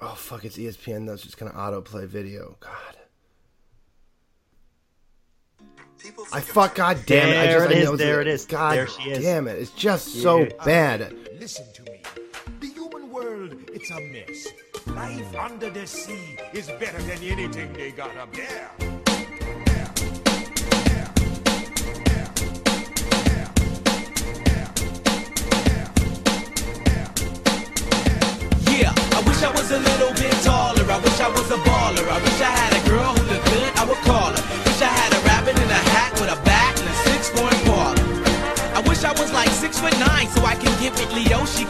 here. Oh fuck, it's ESPN. That's just gonna autoplay video. God. I fuck. God damn it! I just, it I is, know there it is. God There she is. damn it! It's just so Yeah. bad. Listen to me. The human world, it's a mess. Life under the sea is better than anything they got up there. There.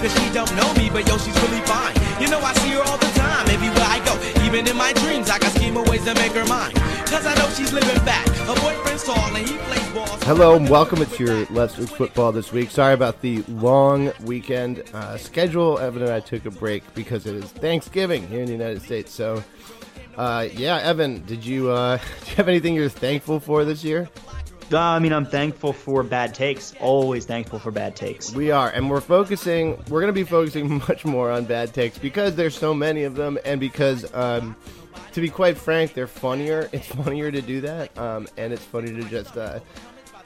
Cause she don't know me, but yo, she's really fine. You know I see her all the time, everywhere I go. Even in my dreams, I can scheme of ways to make her mine. Cause I know she's living back. Her boyfriend's tall and he plays ball. Hello and welcome to your Let's Talk Football this week. Sorry about the long weekend uh, schedule. Evan and I took a break because it is Thanksgiving here in the United States. So, uh, yeah, Evan, did you uh, do you have anything you're thankful for this year? I mean, I'm thankful for bad takes. Always thankful for bad takes. We are, and we're focusing. We're going to be focusing much more on bad takes because there's so many of them, and because, um, to be quite frank, they're funnier. It's funnier to do that, um, and it's funny to just. Uh,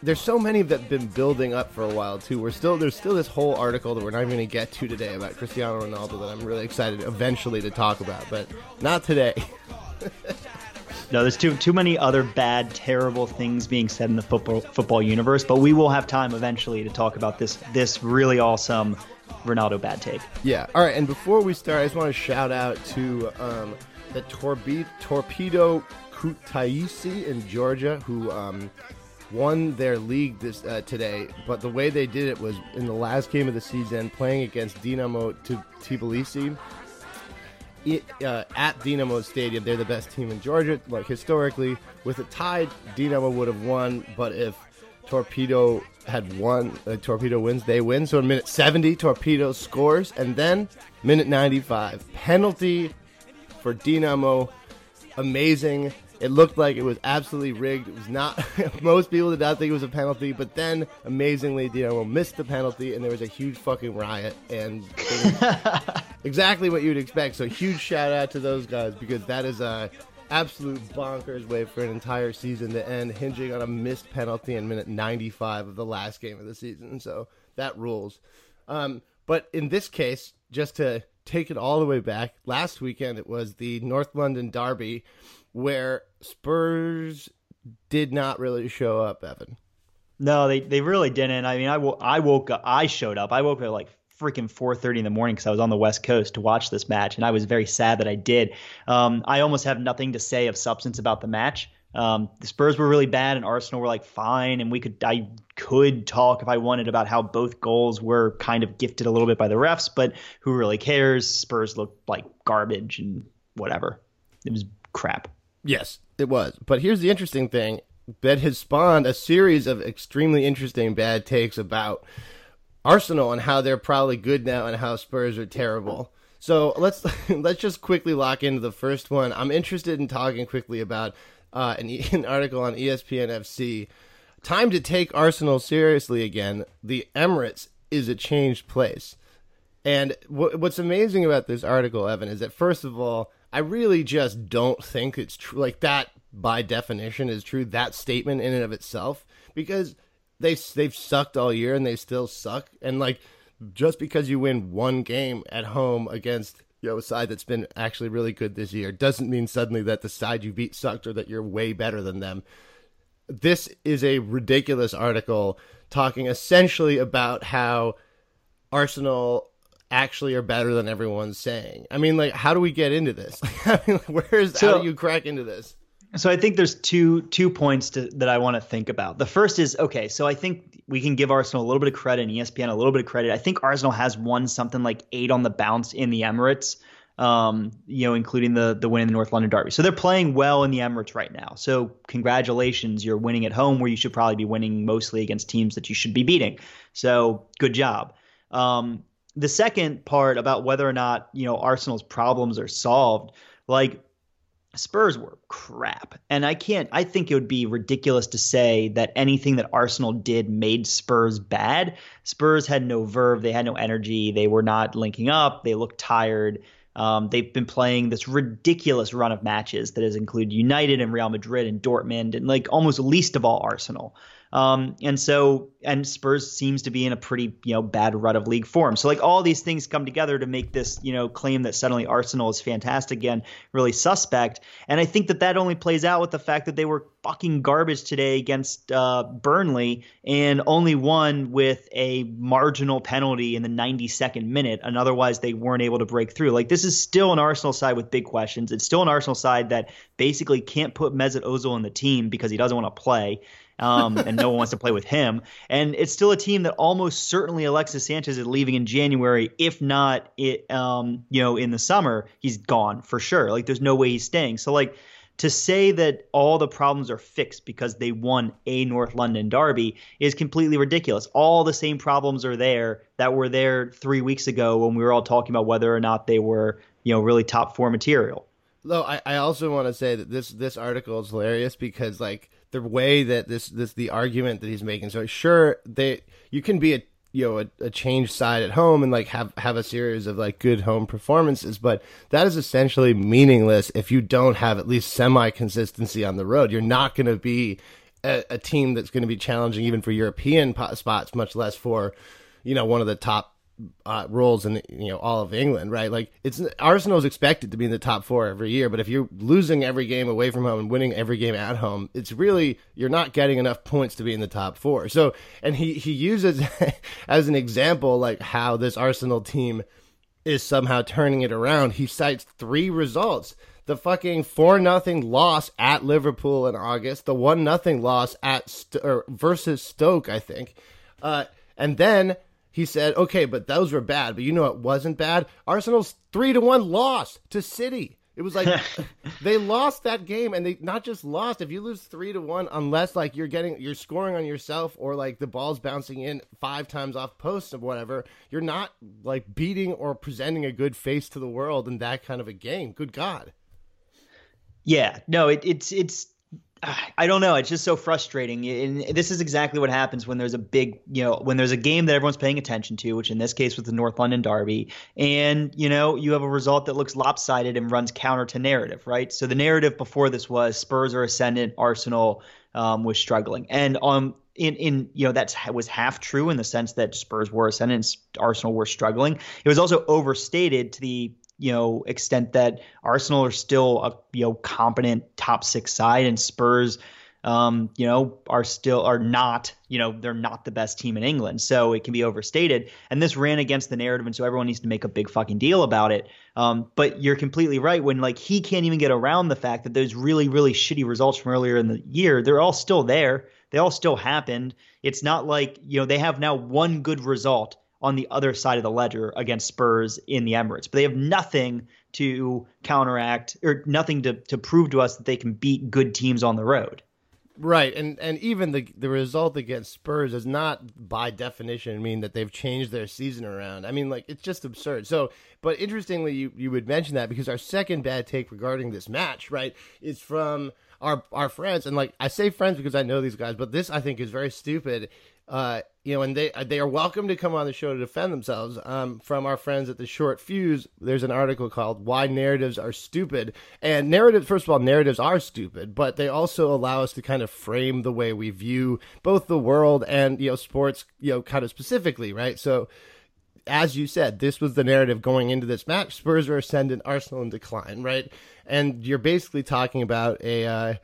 there's so many that have been building up for a while too. We're still there's still this whole article that we're not even going to get to today about Cristiano Ronaldo that I'm really excited eventually to talk about, but not today. No, there's too too many other bad, terrible things being said in the football football universe. But we will have time eventually to talk about this this really awesome Ronaldo bad take. Yeah. All right. And before we start, I just want to shout out to um, the Torbe- Torpedo Kutaisi in Georgia who um, won their league this uh, today. But the way they did it was in the last game of the season, playing against Dinamo T- Tbilisi. Uh, at Dinamo Stadium, they're the best team in Georgia. Like historically, with a tie, Dinamo would have won. But if Torpedo had won, uh, Torpedo wins, they win. So in minute 70, Torpedo scores, and then minute 95, penalty for Dinamo. Amazing. It looked like it was absolutely rigged. It was not. most people did not think it was a penalty, but then amazingly, Dinamo missed the penalty, and there was a huge fucking riot. And exactly what you'd expect. So huge shout out to those guys because that is a absolute bonkers way for an entire season to end, hinging on a missed penalty in minute 95 of the last game of the season. So that rules. Um, but in this case, just to take it all the way back, last weekend it was the North London Derby where Spurs did not really show up, Evan. No, they they really didn't. I mean, I, wo- I woke up. I showed up. I woke up like freaking 4:30 in the morning because I was on the West Coast to watch this match, and I was very sad that I did. Um, I almost have nothing to say of substance about the match. Um, the Spurs were really bad, and Arsenal were like fine, and we could I could talk if I wanted about how both goals were kind of gifted a little bit by the refs, but who really cares? Spurs looked like garbage and whatever. It was crap. Yes, it was. But here's the interesting thing that has spawned a series of extremely interesting bad takes about Arsenal and how they're probably good now and how Spurs are terrible. So let's let's just quickly lock into the first one. I'm interested in talking quickly about uh, an, an article on ESPN FC. Time to take Arsenal seriously again. The Emirates is a changed place. And wh- what's amazing about this article, Evan, is that first of all, I really just don't think it's true. Like that, by definition, is true. That statement in and of itself, because they they've sucked all year and they still suck. And like, just because you win one game at home against you know a side that's been actually really good this year doesn't mean suddenly that the side you beat sucked or that you're way better than them this is a ridiculous article talking essentially about how Arsenal actually are better than everyone's saying. I mean, like, how do we get into this? I mean, where is how do you crack into this? So I think there's two two points to, that I want to think about. The first is okay. So I think we can give Arsenal a little bit of credit and ESPN a little bit of credit. I think Arsenal has won something like eight on the bounce in the Emirates. Um, you know, including the the win in the North London Derby. So they're playing well in the Emirates right now. So congratulations, you're winning at home where you should probably be winning mostly against teams that you should be beating. So good job. Um, the second part about whether or not you know Arsenal's problems are solved, like Spurs were crap. And I can't, I think it would be ridiculous to say that anything that Arsenal did made Spurs bad. Spurs had no verve, they had no energy, they were not linking up, they looked tired. Um, they've been playing this ridiculous run of matches that has included United and Real Madrid and Dortmund and like almost least of all Arsenal. Um, and so, and Spurs seems to be in a pretty, you know, bad rut of league form. So, like, all these things come together to make this, you know, claim that suddenly Arsenal is fantastic again really suspect. And I think that that only plays out with the fact that they were fucking garbage today against uh, Burnley and only won with a marginal penalty in the 92nd minute. And otherwise, they weren't able to break through. Like, this is still an Arsenal side with big questions. It's still an Arsenal side that basically can't put Mesut Ozil in the team because he doesn't want to play um, and no one wants to play with him. And it's still a team that almost certainly Alexis Sanchez is leaving in January, if not it, um, you know, in the summer, he's gone for sure. Like there's no way he's staying. So like to say that all the problems are fixed because they won a North London derby is completely ridiculous. All the same problems are there that were there three weeks ago when we were all talking about whether or not they were, you know, really top four material. Though I, I also want to say that this this article is hilarious because like the way that this this the argument that he's making. So sure, they you can be a you know a, a change side at home and like have have a series of like good home performances, but that is essentially meaningless if you don't have at least semi consistency on the road. You're not going to be a, a, team that's going to be challenging even for European spots, much less for you know one of the top uh, roles in you know all of England, right? Like it's Arsenal's expected to be in the top four every year, but if you're losing every game away from home and winning every game at home, it's really you're not getting enough points to be in the top four. So, and he he uses as an example like how this Arsenal team is somehow turning it around. He cites three results: the fucking four nothing loss at Liverpool in August, the one nothing loss at St- versus Stoke, I think, uh, and then he said, okay, but those were bad. But you know it wasn't bad? Arsenal's three to one loss to City. It was like they lost that game, and they not just lost. If you lose three to one, unless like you're getting you're scoring on yourself or like the ball's bouncing in five times off posts or whatever, you're not like beating or presenting a good face to the world in that kind of a game. Good God. Yeah, no, it, it's it's I don't know. It's just so frustrating. And this is exactly what happens when there's a big, you know, when there's a game that everyone's paying attention to, which in this case was the North London Derby, and you know, you have a result that looks lopsided and runs counter to narrative, right? So the narrative before this was Spurs are ascendant, Arsenal um, was struggling, and um, in in you know that was half true in the sense that Spurs were ascendant, Arsenal were struggling. It was also overstated to the you know extent that Arsenal are still a you know competent top six side and Spurs um, you know, are still are not, you know, they're not the best team in England. So it can be overstated. And this ran against the narrative, and so everyone needs to make a big fucking deal about it. Um, but you're completely right when like he can't even get around the fact that those really, really shitty results from earlier in the year, they're all still there. They all still happened. It's not like, you know, they have now one good result on the other side of the ledger against Spurs in the Emirates. But they have nothing to counteract or nothing to, to prove to us that they can beat good teams on the road. Right, and and even the the result against Spurs does not, by definition, mean that they've changed their season around. I mean, like it's just absurd. So, but interestingly, you you would mention that because our second bad take regarding this match, right, is from our our friends, and like I say friends because I know these guys, but this I think is very stupid uh, you know, and they they are welcome to come on the show to defend themselves. Um, from our friends at the Short Fuse, there's an article called "Why Narratives Are Stupid." And narratives, first of all, narratives are stupid, but they also allow us to kind of frame the way we view both the world and you know sports, you know, kind of specifically, right? So. As you said, this was the narrative going into this match. Spurs are ascendant, Arsenal in decline, right? And you're basically talking about a, uh,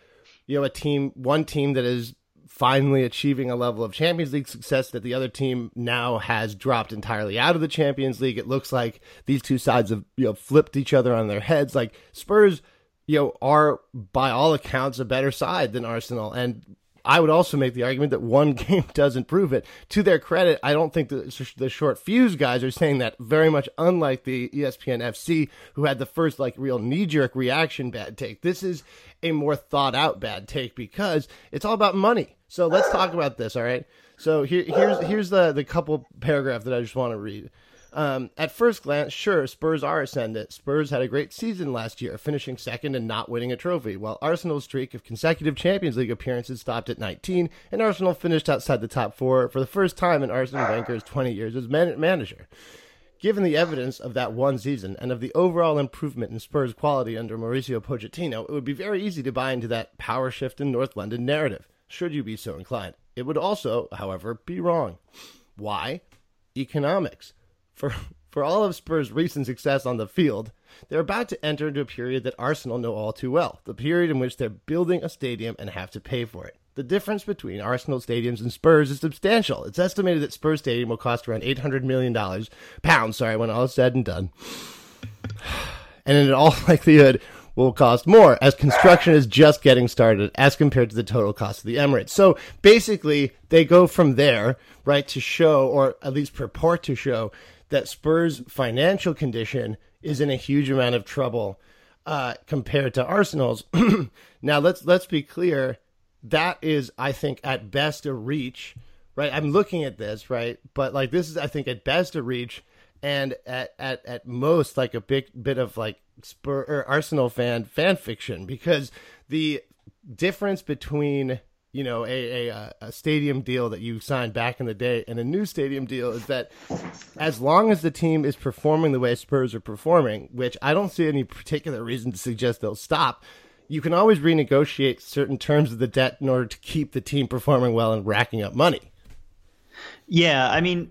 you know, a team, one team that is finally achieving a level of Champions League success that the other team now has dropped entirely out of the Champions League. It looks like these two sides have you know flipped each other on their heads. Like Spurs, you know, are by all accounts a better side than Arsenal, and I would also make the argument that one game doesn't prove it. To their credit, I don't think the, the short fuse guys are saying that very much unlike the ESPN FC, who had the first like real knee jerk reaction bad take. This is a more thought out bad take because it's all about money. So let's talk about this. All right. So here, here's here's the the couple paragraph that I just want to read. Um, at first glance, sure, Spurs are ascendant. Spurs had a great season last year, finishing second and not winning a trophy, while Arsenal's streak of consecutive Champions League appearances stopped at 19, and Arsenal finished outside the top four for the first time in Arsene Wenger's 20 years as man- manager. Given the evidence of that one season and of the overall improvement in Spurs quality under Mauricio Pochettino, it would be very easy to buy into that power shift in North London narrative, should you be so inclined. It would also, however, be wrong. Why? Economics. For for all of Spurs' recent success on the field, they're about to enter into a period that Arsenal know all too well, the period in which they're building a stadium and have to pay for it. The difference between Arsenal stadiums and Spurs is substantial. It's estimated that Spurs Stadium will cost around $800 million, dollars. pounds, sorry, when all is said and done. And in all likelihood, will cost more as construction is just getting started as compared to the total cost of the Emirates. So basically, they go from there, right, to show, or at least purport to show, that Spurs' financial condition is in a huge amount of trouble uh, compared to Arsenal's. now, let's let's be clear that is, I think, at best a reach, right? I'm looking at this, right? But like this is, I think, at best a reach, and at at at most like a big bit of like Spur or Arsenal fan fan fiction because the difference between you know a, a a stadium deal that you signed back in the day and a new stadium deal is that as long as the team is performing the way Spurs are performing, which I don't see any particular reason to suggest they'll stop, you can always renegotiate certain terms of the debt in order to keep the team performing well and racking up money. Yeah, I mean,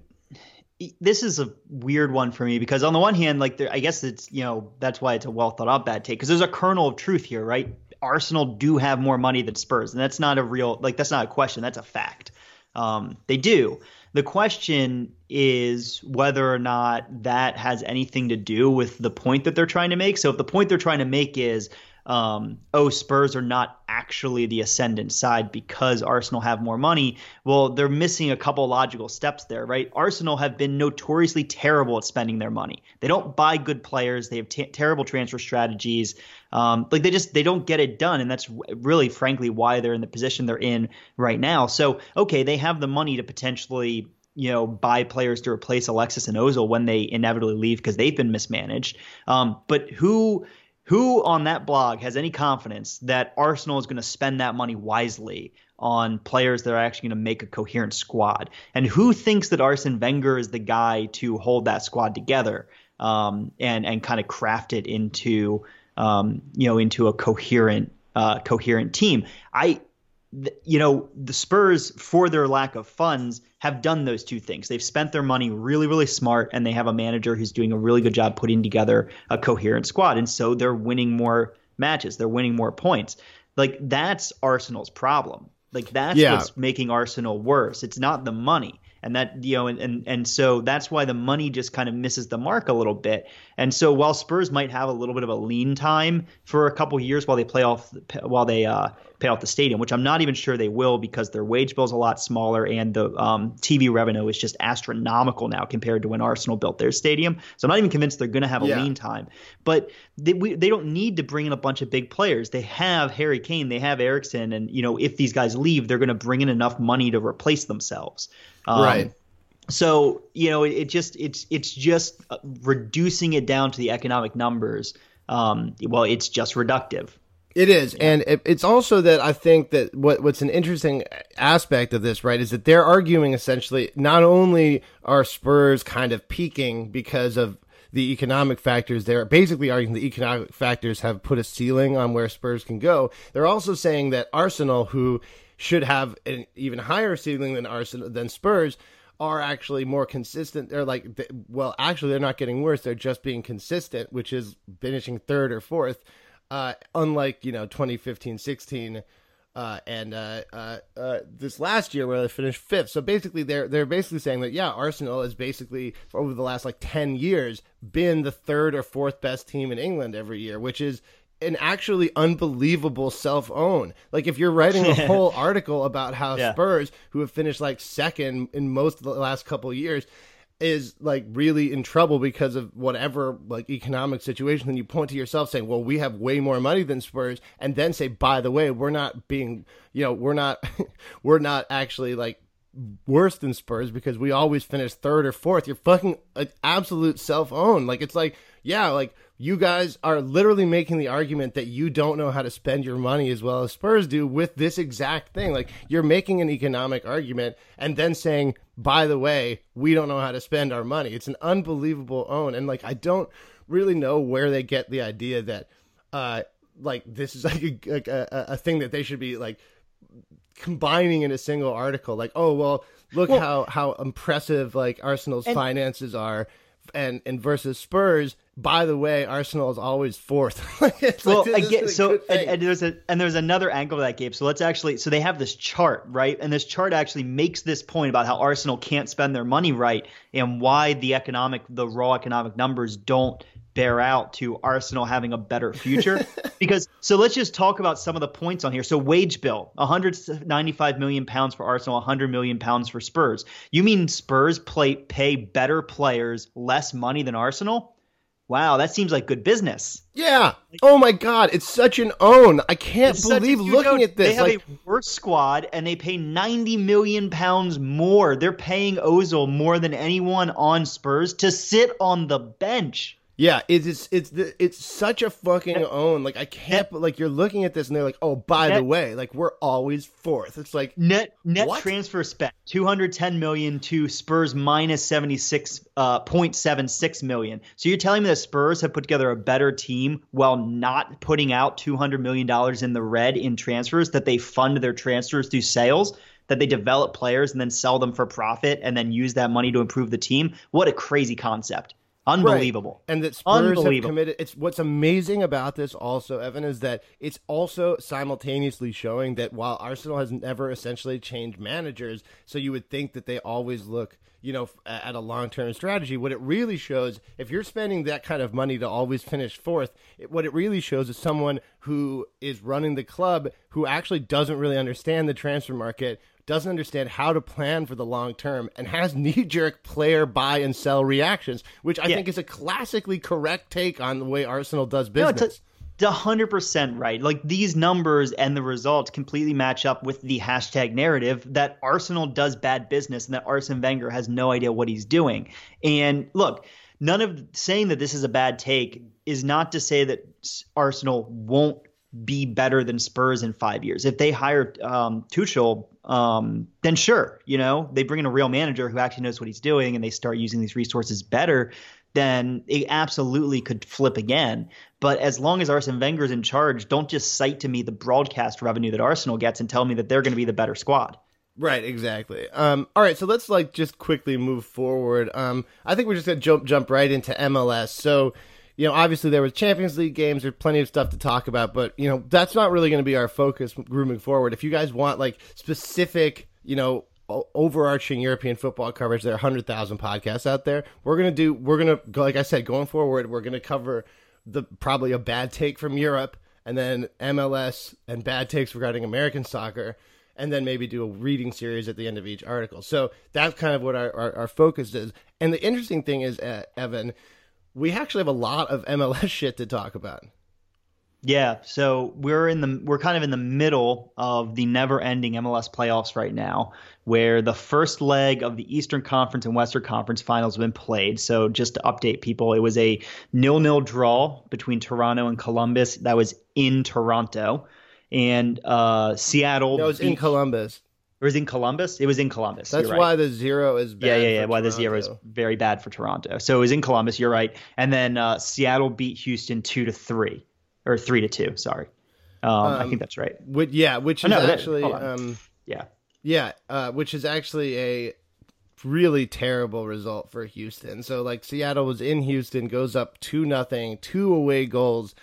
this is a weird one for me because on the one hand, like, there, I guess it's you know that's why it's a well thought out bad take because there's a kernel of truth here, right? Arsenal do have more money than Spurs, and that's not a real like that's not a question, that's a fact. Um, they do. The question is whether or not that has anything to do with the point that they're trying to make. So if the point they're trying to make is um, oh, Spurs are not actually the ascendant side because Arsenal have more money. Well, they're missing a couple logical steps there, right? Arsenal have been notoriously terrible at spending their money. They don't buy good players. They have t- terrible transfer strategies. Um, like they just they don't get it done, and that's really, frankly, why they're in the position they're in right now. So, okay, they have the money to potentially you know, buy players to replace Alexis and Ozil when they inevitably leave because they've been mismanaged. Um, but who who on that blog has any confidence that Arsenal is going to spend that money wisely on players that are actually going to make a coherent squad? And who thinks that Arsene Wenger is the guy to hold that squad together um, and and kind of craft it into um, you know into a coherent uh, coherent team? I you know, the Spurs, for their lack of funds, have done those two things. They've spent their money really, really smart, and they have a manager who's doing a really good job putting together a coherent squad. And so they're winning more matches, they're winning more points. Like, that's Arsenal's problem. Like, that's yeah. what's making Arsenal worse. It's not the money and that you know and, and and so that's why the money just kind of misses the mark a little bit and so while spurs might have a little bit of a lean time for a couple years while they play off while they uh, pay off the stadium, which I'm not even sure they will because their wage bill is a lot smaller and the um, TV revenue is just astronomical now compared to when Arsenal built their stadium. So I'm not even convinced they're going to have a yeah. lean time. But they, we, they don't need to bring in a bunch of big players. They have Harry Kane, they have Eriksen, and you know if these guys leave, they're going to bring in enough money to replace themselves. Um, right so you know it, it, just it's it's just uh, reducing it down to the economic numbers um, well it's just reductive. It is, and it's also that I think that what what's an interesting aspect of this, right, is that they're arguing essentially not only are Spurs kind of peaking because of the economic factors, they're basically arguing the economic factors have put a ceiling on where Spurs can go. They're also saying that Arsenal, who should have an even higher ceiling than Arsenal than Spurs, are actually more consistent. They're like, well, actually, they're not getting worse. They're just being consistent, which is finishing third or fourth uh, unlike you know 2015 16 uh, and uh, uh, uh, this last year where they finished fifth. So basically, they're they're basically saying that yeah, Arsenal has basically over the last like ten years been the third or fourth best team in England every year, which is an actually unbelievable self own. Like if you're writing a whole article about how yeah. Spurs, who have finished like second in most of the last couple years, is like really in trouble because of whatever like economic situation then you point to yourself saying well we have way more money than spurs and then say by the way we're not being you know we're not we're not actually like worse than spurs because we always finish third or fourth you're fucking an absolute self-own like it's like yeah, like you guys are literally making the argument that you don't know how to spend your money as well as Spurs do with this exact thing. Like you're making an economic argument and then saying, by the way, we don't know how to spend our money. It's an unbelievable own. And like, I don't really know where they get the idea that, uh, like this is like a, like a, a thing that they should be like combining in a single article. Like, oh, well, look Well- how, how impressive like Arsenal's finances are and, and versus Spurs. By the way, Arsenal is always fourth. Like, like, well, this I isn't get a so and, and there's a and there's another angle to that Gabe. So let's actually so they have this chart, right? And this chart actually makes this point about how Arsenal can't spend their money right and why the economic the raw economic numbers don't bear out to Arsenal having a better future. because so let's just talk about some of the points on here. So wage bill, 195 million pounds for Arsenal, 100 million pounds for Spurs. You mean Spurs play pay better players less money than Arsenal? Wow, that seems like good business. Yeah. Oh my God, it's such an own. I can't It's believe looking at this. They have like, a worse squad and they pay 90 million pounds more. They're paying Ozil more than anyone on Spurs to sit on the bench. Yeah, it's it's it's the, it's such a fucking own. Like I can't. like you're looking at this and they're like, oh, by the way, like we're always fourth. It's like Net net What? transfer spent 210 million to Spurs minus 76 uh, 0.76 million. So you're telling me the Spurs have put together a better team while not putting out 200 million dollars in the red in transfers that they fund their transfers through sales that they develop players and then sell them for profit and then use that money to improve the team. What a crazy concept. Unbelievable. and that Spurs have committed. It's what's amazing about this also, Evan, is that it's also simultaneously showing that while Arsenal has never essentially changed managers, so you would think that they always look, you know, at a long term strategy. What it really shows, if you're spending that kind of money to always finish fourth, it, what it really shows is someone who is running the club who actually doesn't really understand the transfer market doesn't understand how to plan for the long term and has knee jerk player buy and sell reactions, which I Yeah. think is a classically correct take on the way Arsenal does No, business. it's a hundred percent right. Like these numbers and the results completely match up with the hashtag narrative that Arsenal does bad business and that Arsene Wenger has no idea what he's doing. And look, none of saying that this is a bad take is not to say that Arsenal won't be better than Spurs in five years. If they hire um, Tuchel, um, then sure, you know they bring in a real manager who actually knows what he's doing, and they start using these resources better. Then it absolutely could flip again. But as long as Arsene Wenger's in charge, don't just cite to me the broadcast revenue that Arsenal gets and tell me that they're going to be the better squad. Right, exactly. Um, all right, so let's like just quickly move forward. Um, I think we're just gonna jump jump right into MLS. So, you know, obviously there was Champions League games. There's plenty of stuff to talk about, but you know, that's not really going to be our focus moving forward. If you guys want like specific, you know, overarching European football coverage, there are hundred thousand podcasts out there. We're gonna do. We're gonna go. Like I said, going forward, we're gonna cover the probably a bad take from Europe, and then MLS and bad takes regarding American soccer and then maybe do a reading series at the end of each article. So that's kind of what our, our, our focus is. And the interesting thing is, uh, Evan, we actually have a lot of MLS shit to talk about. Yeah, so we're in the we're kind of in the middle of the never-ending MLS playoffs right now, where the first leg of the Eastern Conference and Western Conference finals have been played. So just to update people, it was a nil-nil draw between Toronto and Columbus. That was in Toronto, and uh, Seattle. No, it's in Columbus. It was in Columbus. It was in Columbus. That's right. why the zero is bad. Yeah, yeah, yeah. Why the zero is very bad for Toronto. So it was in Columbus. You're right. And then uh, Seattle beat Houston two to three, or three to two. Sorry, um, I think that's right. Which, yeah, which is Oh, no, actually, um, Yeah, yeah, uh, which is actually a really terrible result for Houston. So like Seattle was in Houston, goes up two nothing, two away goals,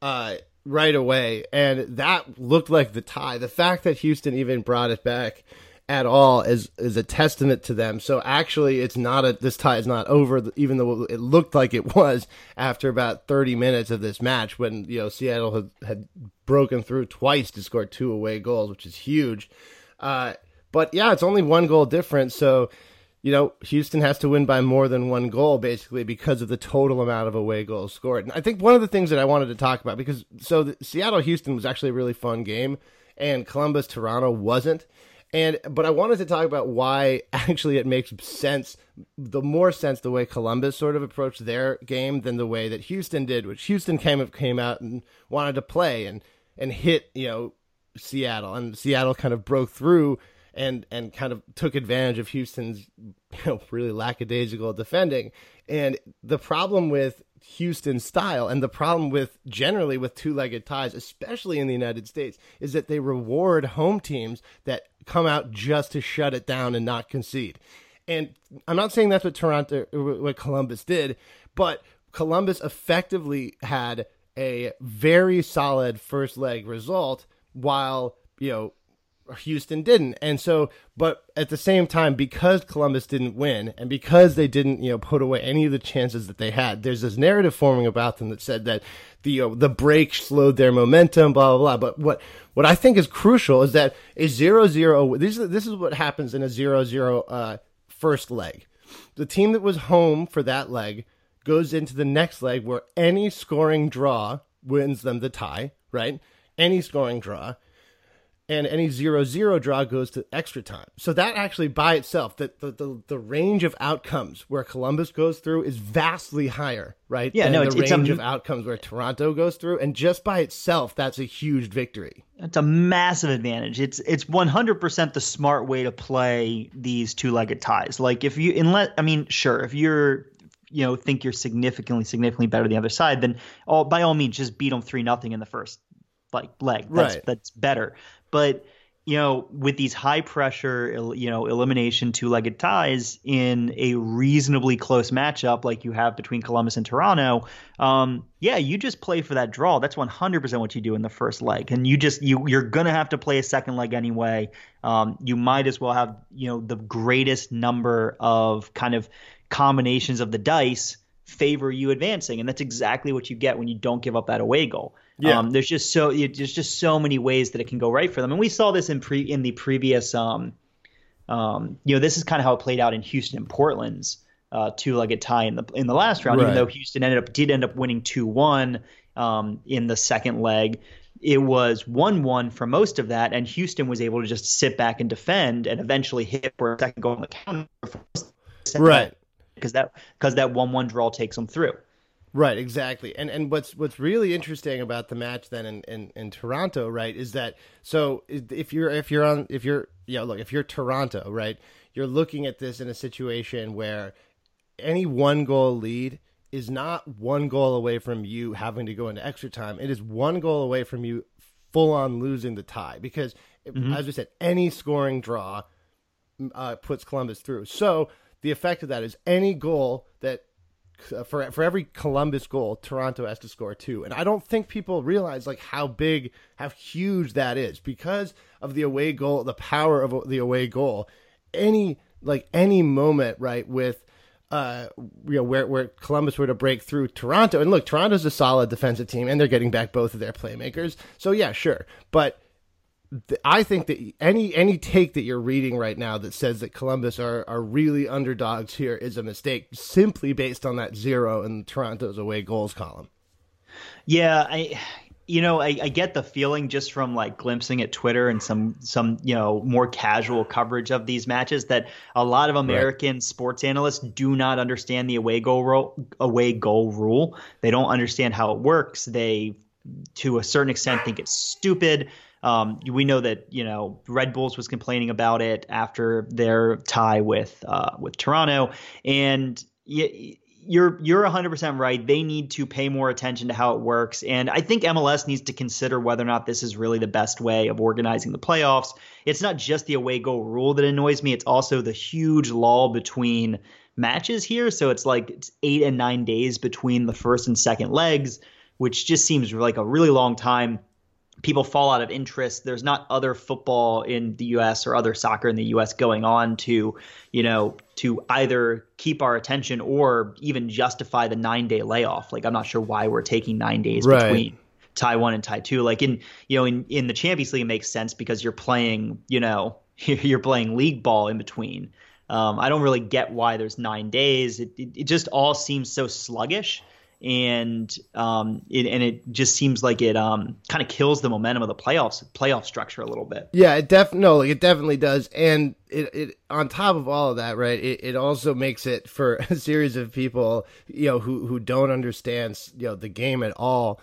uh, right away, and that looked like the tie. The fact that Houston even brought it back at all is is a testament to them. So actually, it's not a this tie is not over, even though it looked like it was after about thirty minutes of this match when you know Seattle had, had broken through twice to score two away goals, which is huge. Uh, but yeah, it's only one goal difference, so you know, Houston has to win by more than one goal basically because of the total amount of away goals scored. And I think one of the things that I wanted to talk about because so Seattle Houston was actually a really fun game and Columbus Toronto wasn't. And but I wanted to talk about why actually it makes sense, the more sense the way Columbus sort of approached their game than the way that Houston did, which Houston came came out and wanted to play and and hit you know Seattle, and Seattle kind of broke through and and kind of took advantage of Houston's you know really lackadaisical defending. And the problem with Houston style and the problem with generally with two-legged ties, especially in the United States, is that they reward home teams that come out just to shut it down and not concede. And I'm not saying that's what Toronto, what Columbus did, but Columbus effectively had a very solid first leg result, while you know Houston didn't. And so, but at the same time, because Columbus didn't win and because they didn't, you know, put away any of the chances that they had, there's this narrative forming about them that said that the, you know, the break slowed their momentum, blah, blah, blah. But what, what I think is crucial is that a zero zero, this, is, this is what happens in a zero zero, uh, first leg. The team that was home for that leg goes into the next leg where any scoring draw wins them the tie, right? Any scoring draw and any zero zero draw goes to extra time. So that actually by itself, that the, the, the range of outcomes where Columbus goes through is vastly higher, right? Yeah, no, the it's, range it's a, of outcomes where Toronto goes through, and just by itself, that's a huge victory. That's a massive advantage. It's it's 100% the smart way to play these two-legged ties. Like if you unless I mean, sure, if you're you know think you're significantly significantly better than the other side, then all by all means just beat them three nothing in the first like leg. That's Right. that's better. But you know, with these high pressure, you know, elimination two legged ties in a reasonably close matchup like you have between Columbus and Toronto, um, yeah, you just play for that draw. That's 100% what you do in the first leg, and you just you you're gonna have to play a second leg anyway. Um, you might as well have you know the greatest number of kind of combinations of the dice favor you advancing, and that's exactly what you get when you don't give up that away goal. Yeah. Um, there's just so it, there's just so many ways that it can go right for them, and we saw this in pre in the previous. Um, um, you know, this is kind of how it played out in Houston and Portland's uh, two-legged tie in the in the last round. Even though Houston ended up did end up winning two-one um, in the second leg, it was one-one for most of that, and Houston was able to just sit back and defend, and eventually hit for a second goal on the counter. Right. Because that because that one-one draw takes them through. Right, exactly. And and what's what's really interesting about the match then in, in, in Toronto, right, is that so if you're if you're on if you're yeah, look, if you're Toronto, right, you're looking at this in a situation where any one goal lead is not one goal away from you having to go into extra time. It is one goal away from you full on losing the tie because as we said, any scoring draw uh, puts Columbus through. So the effect of that is any goal that for for every Columbus goal, Toronto has to score two, and I don't think people realize like how big, how huge that is because of the away goal, the power of the away goal. Any like any moment, right, with uh, you know, where where Columbus were to break through Toronto, and look, Toronto's a solid defensive team, and they're getting back both of their playmakers. So yeah, sure, but I think that any any take that you're reading right now that says that Columbus are are really underdogs here is a mistake, simply based on that zero in Toronto's away goals column. Yeah, I you know, I, I get the feeling just from like glimpsing at Twitter and some some you know more casual coverage of these matches that a lot of American sports analysts do not understand the away goal away goal rule. They don't understand how it works. They, to a certain extent, think it's stupid. Um, we know that you know Red Bulls was complaining about it after their tie with uh, with Toronto, and y- you're you're 100% right. They need to pay more attention to how it works, and I think MLS needs to consider whether or not this is really the best way of organizing the playoffs. It's not just the away goal rule that annoys me; it's also the huge lull between matches here. So it's like it's eight and nine days between the first and second legs, which just seems like a really long time people fall out of interest. There's not other football in the U.S. or other soccer in the U.S. going on to, you know, to either keep our attention or even justify the nine day layoff. Like I'm not sure why we're taking nine days Right. between tie one and tie two. Like in you know in in the Champions League it makes sense because you're playing you know you're playing league ball in between. Um, I don't really get why there's nine days. It, it it just all seems so sluggish. And um, it, and it just seems like it um, kind of kills the momentum of the playoffs playoff structure a little bit. Yeah, it def no, it definitely does, and it, it on top of all of that, right? It, it also makes it for a series of people, you know, who who don't understand, you know, the game at all,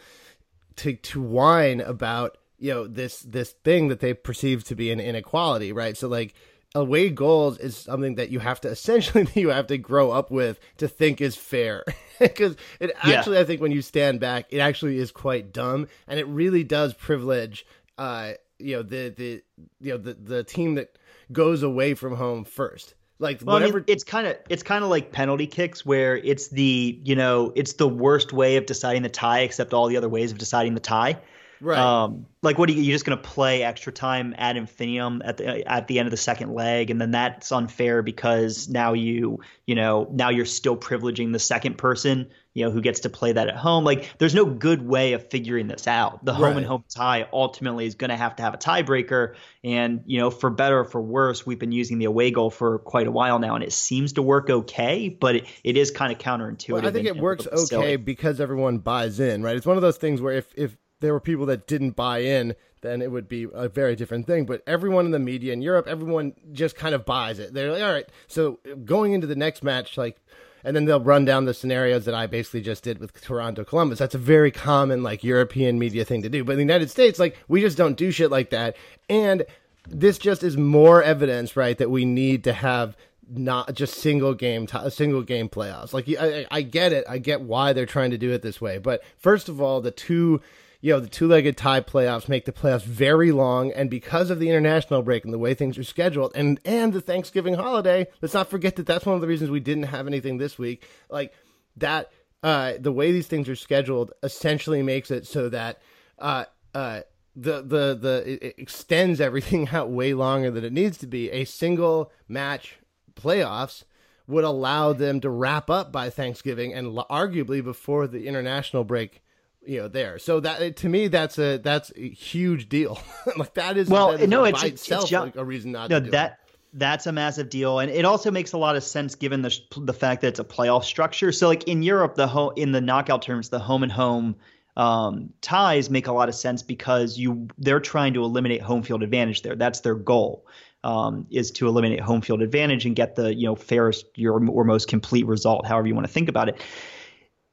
to to whine about you know this this thing that they perceive to be an inequality, right? So like away goals is something that you have to essentially you have to grow up with to think is fair because it actually yeah. i think when you stand back it actually is quite dumb and it really does privilege uh you know the the you know the the team that goes away from home first like well, whatever I mean, it's kind of it's kind of like penalty kicks where it's the you know it's the worst way of deciding the tie except all the other ways of deciding the tie Right. Um, like, what are you? You're just going to play extra time ad infinitum at the at the end of the second leg, and then that's unfair because now you you know now you're still privileging the second person you know who gets to play that at home. Like, there's no good way of figuring this out. The home right. and home tie ultimately is going to have to have a tiebreaker, and you know for better or for worse, we've been using the away goal for quite a while now, and it seems to work okay, but it, it is kind of counterintuitive. Well, I think it works okay because everyone buys in, right? It's one of those things where if if there were people that didn't buy in, then it would be a very different thing. But everyone in the media in Europe, everyone just kind of buys it. They're like, all right, so going into the next match, like, and then they'll run down the scenarios that I basically just did with Toronto Columbus. That's a very common, like, European media thing to do. But in the United States, like, we just don't do shit like that. And this just is more evidence, right, that we need to have not just single game single game playoffs. Like I, I get it, I get why they're trying to do it this way. But first of all, the two you know, the two legged tie playoffs make the playoffs very long. And because of the international break and the way things are scheduled and, and the Thanksgiving holiday, let's not forget that that's one of the reasons we didn't have anything this week. Like that, uh, the way these things are scheduled essentially makes it so that, uh, uh, the the the it extends everything out way longer than it needs to be. A single match playoffs would allow them to wrap up by Thanksgiving and arguably before the international break you know there. So that to me that's a that's a huge deal. Like that is well that is no it's, itself it's like a reason not no, to do that it. that's a massive deal and it also makes a lot of sense given the the fact that it's a playoff structure. So like in Europe the home in the knockout terms the home and home um, ties make a lot of sense because you they're trying to eliminate home field advantage there. That's their goal um, is to eliminate home field advantage and get the you know fairest your or most complete result however you want to think about it.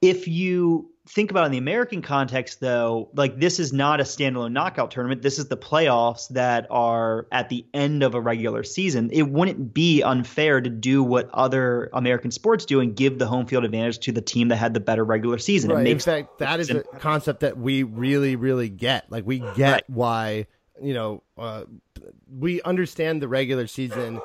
If you think about in the American context, though, like this is not a standalone knockout tournament. This is the playoffs that are at the end of a regular season. It wouldn't be unfair to do what other American sports do and give the home field advantage to the team that had the better regular season. Right. in fact, that is a concept that we really, really get. Like we get right. why you know uh, we understand the regular season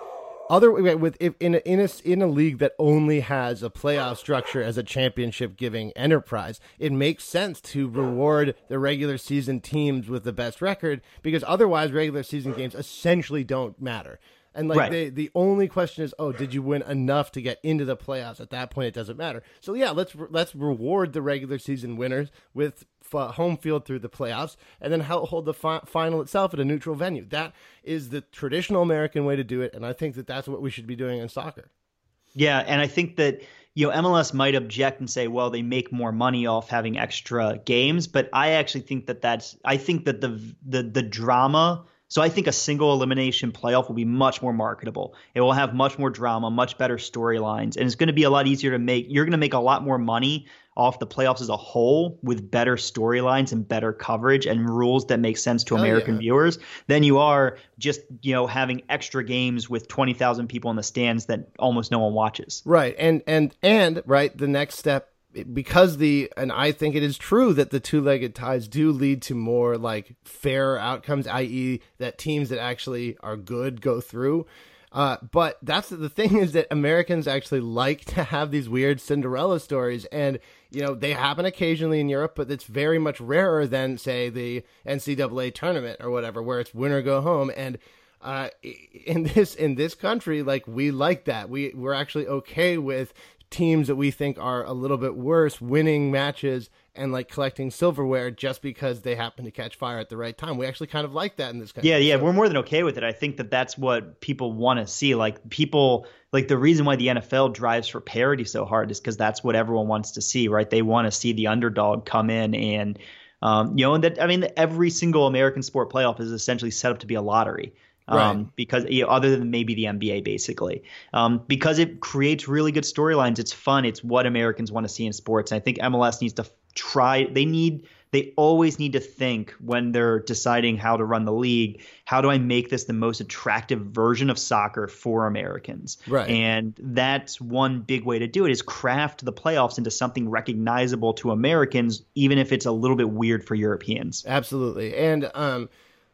other with if, in a, in a in a league that only has a playoff structure as a championship giving enterprise, it makes sense to reward the regular season teams with the best record because otherwise regular season games essentially don't matter. And like right. the the only question is, oh, did you win enough to get into the playoffs? At that point, it doesn't matter. So yeah, let's let's reward the regular season winners with f- uh, home field through the playoffs, and then hold the fi- final itself at a neutral venue. That is the traditional American way to do it, and I think that that's what we should be doing in soccer. Yeah, and I think that you know MLS might object and say, well, they make more money off having extra games, but I actually think that that's I think that the the the drama so I think a single elimination playoff will be much more marketable. It will have much more drama, much better storylines, and it's going to be a lot easier to make. You're going to make a lot more money off the playoffs as a whole with better storylines and better coverage and rules that make sense to oh, American yeah. viewers than you are just, you know, having extra games with 20,000 people in the stands that almost no one watches. Right. And and and right, the next step because the and I think it is true that the two-legged ties do lead to more like fair outcomes, i.e., that teams that actually are good go through. Uh, but that's the thing is that Americans actually like to have these weird Cinderella stories, and you know they happen occasionally in Europe, but it's very much rarer than say the NCAA tournament or whatever, where it's win or go home. And uh, in this in this country, like we like that. We we're actually okay with teams that we think are a little bit worse winning matches and like collecting silverware just because they happen to catch fire at the right time. We actually kind of like that in this country. Yeah, yeah, we're more than okay with it. I think that that's what people want to see. Like people, like the reason why the NFL drives for parity so hard is because that's what everyone wants to see, right? They want to see the underdog come in and, um, you know, and that I mean, every single American sport playoff is essentially set up to be a lottery. Um, Right. because you know, other than maybe the NBA, basically, um, because it creates really good storylines. It's fun. It's what Americans want to see in sports. And I think MLS needs to try. They need. They always need to think when they're deciding how to run the league. How do I make this the most attractive version of soccer for Americans? Right. And that's one big way to do it is craft the playoffs into something recognizable to Americans, even if it's a little bit weird for Europeans. Absolutely, and um,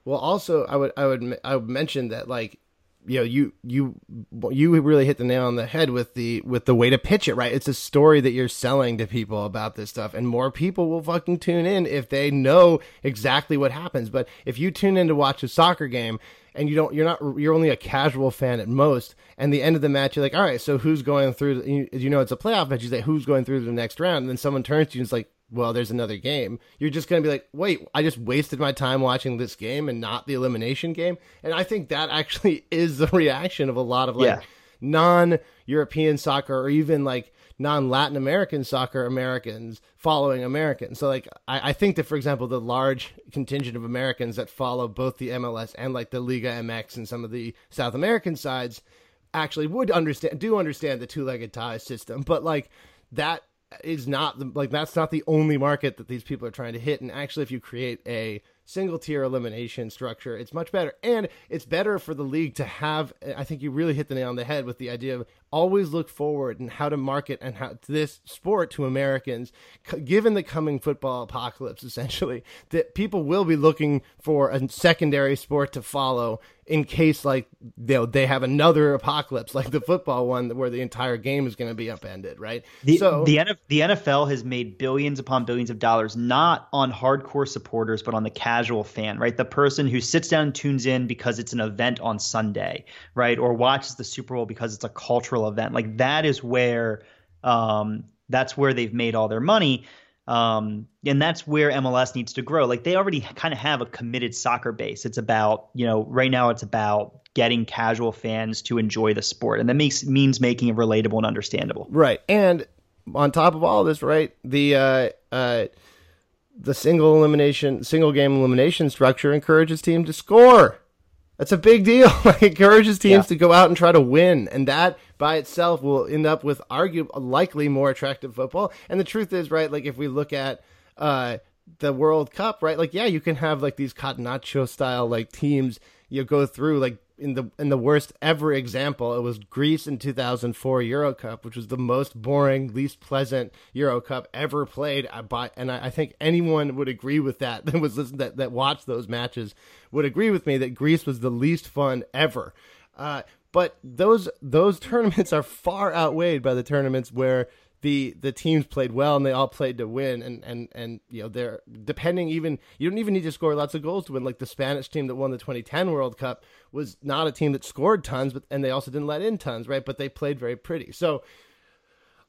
well, also I would I would I would mention that like you know you you you really hit the nail on the head with the with the way to pitch it right. It's a story that you're selling to people about this stuff, and more people will fucking tune in if they know exactly what happens. But if you tune in to watch a soccer game and you don't you're not you're only a casual fan at most and the end of the match you're like all right so who's going through you, you know it's a playoff match you say who's going through the next round and then someone turns to you and is like well there's another game. You're just going to be like wait i just wasted my time watching this game and not the elimination game? And i think that actually is the reaction of a lot of like Yeah. non-european soccer or even like non-latin american soccer americans following americans. So like I, I think that for example the large contingent of americans that follow both the mls and like the liga mx and some of the south american sides actually would understand do understand the two-legged tie system. But like that is not the, like that's not the only market that these people are trying to hit. And actually if you create a single tier elimination structure it's much better. And it's better for the league to have i think you really hit the nail on the head with the idea of always look forward and how to market and how this sport to americans given the coming football apocalypse essentially that people will be looking for a secondary sport to follow in case like know, they have another apocalypse like the football one where the entire game is going to be upended right The, so the, NF, the NFL has made billions upon billions of dollars, not on hardcore supporters, but on the casual fan, right? The person who sits down and tunes in because it's an event on Sunday, right? Or watches the Super Bowl because it's a cultural event. Like that is where, um, that's where they've made all their money. Um, and that's where MLS needs to grow. Like they already kind of have a committed soccer base. It's about, you know, right now it's about getting casual fans to enjoy the sport. And that makes means making it relatable and understandable. Right. And on top of all this, right, the uh uh the single elimination single game elimination structure encourages teams to score. That's a big deal. Like encourages teams Yeah. to go out and try to win, and that by itself will end up with argue likely more attractive football. And the truth is, right, like if we look at uh the World Cup, right, like yeah, you can have like these Catenaccio style like teams you go through like in the in the worst ever example, it was Greece in 2004 Euro Cup, which was the most boring, least pleasant Euro Cup ever played. I By and I, I think anyone would agree with that that was listen that that watched those matches would agree with me that Greece was the least fun ever. Uh, but those those tournaments are far outweighed by the tournaments where the the teams played well and they all played to win. And and and you know they're depending even you don't even need to score lots of goals to win. Like the Spanish team that won the 2010 World Cup was not a team that scored tons but and they also didn't let in tons right? But they played very pretty. So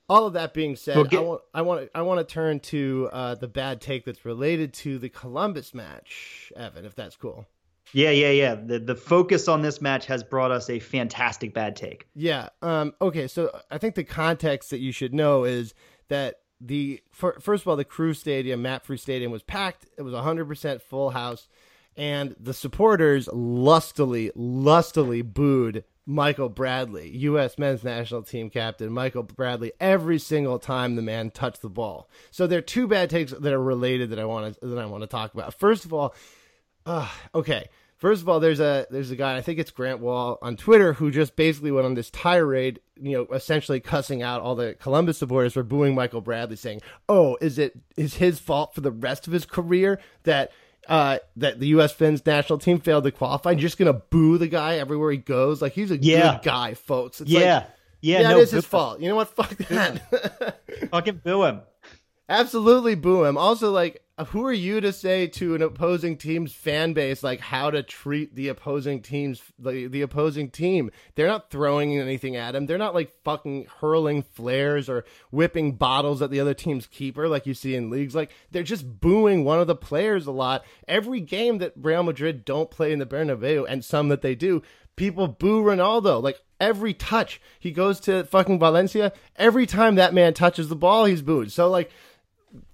all of that being said get- I want I want I want to turn to uh, the bad take that's related to the Columbus match Evan if that's cool Yeah, yeah, yeah. The the focus on this match has brought us a fantastic bad take. Yeah. Um, okay. So I think the context that you should know is that the fir- first of all, the Crew Stadium, MAPFRE Stadium, was packed. It was 100% full house, and the supporters lustily, lustily booed Michael Bradley, U.S. Men's National Team captain Michael Bradley, every single time the man touched the ball. So there are two bad takes that are related that I want to that I want to talk about. First of all, uh, okay. First of all, there's a there's a guy I think it's Grant Wahl on Twitter who just basically went on this tirade, you know, essentially cussing out all the Columbus supporters for booing Michael Bradley, saying, "Oh, is it is his fault for the rest of his career that uh, that the U.S. men's national team failed to qualify? You're just gonna boo the guy everywhere he goes? Like he's a Yeah. good guy, folks. It's Yeah. like, yeah, yeah, no, it is his fault. You know what? Fuck that. Fucking boo him. Absolutely boo him. Also, like, who are you to say to an opposing team's fan base like how to treat the opposing team's the, the opposing team? They're not throwing anything at him. They're not like fucking hurling flares or whipping bottles at the other team's keeper like you see in leagues. Like they're just booing one of the players a lot. Every game that Real Madrid don't play in the Bernabeu and some that they do, people boo Ronaldo. Like every touch he goes to fucking Valencia, every time that man touches the ball, he's booed. So like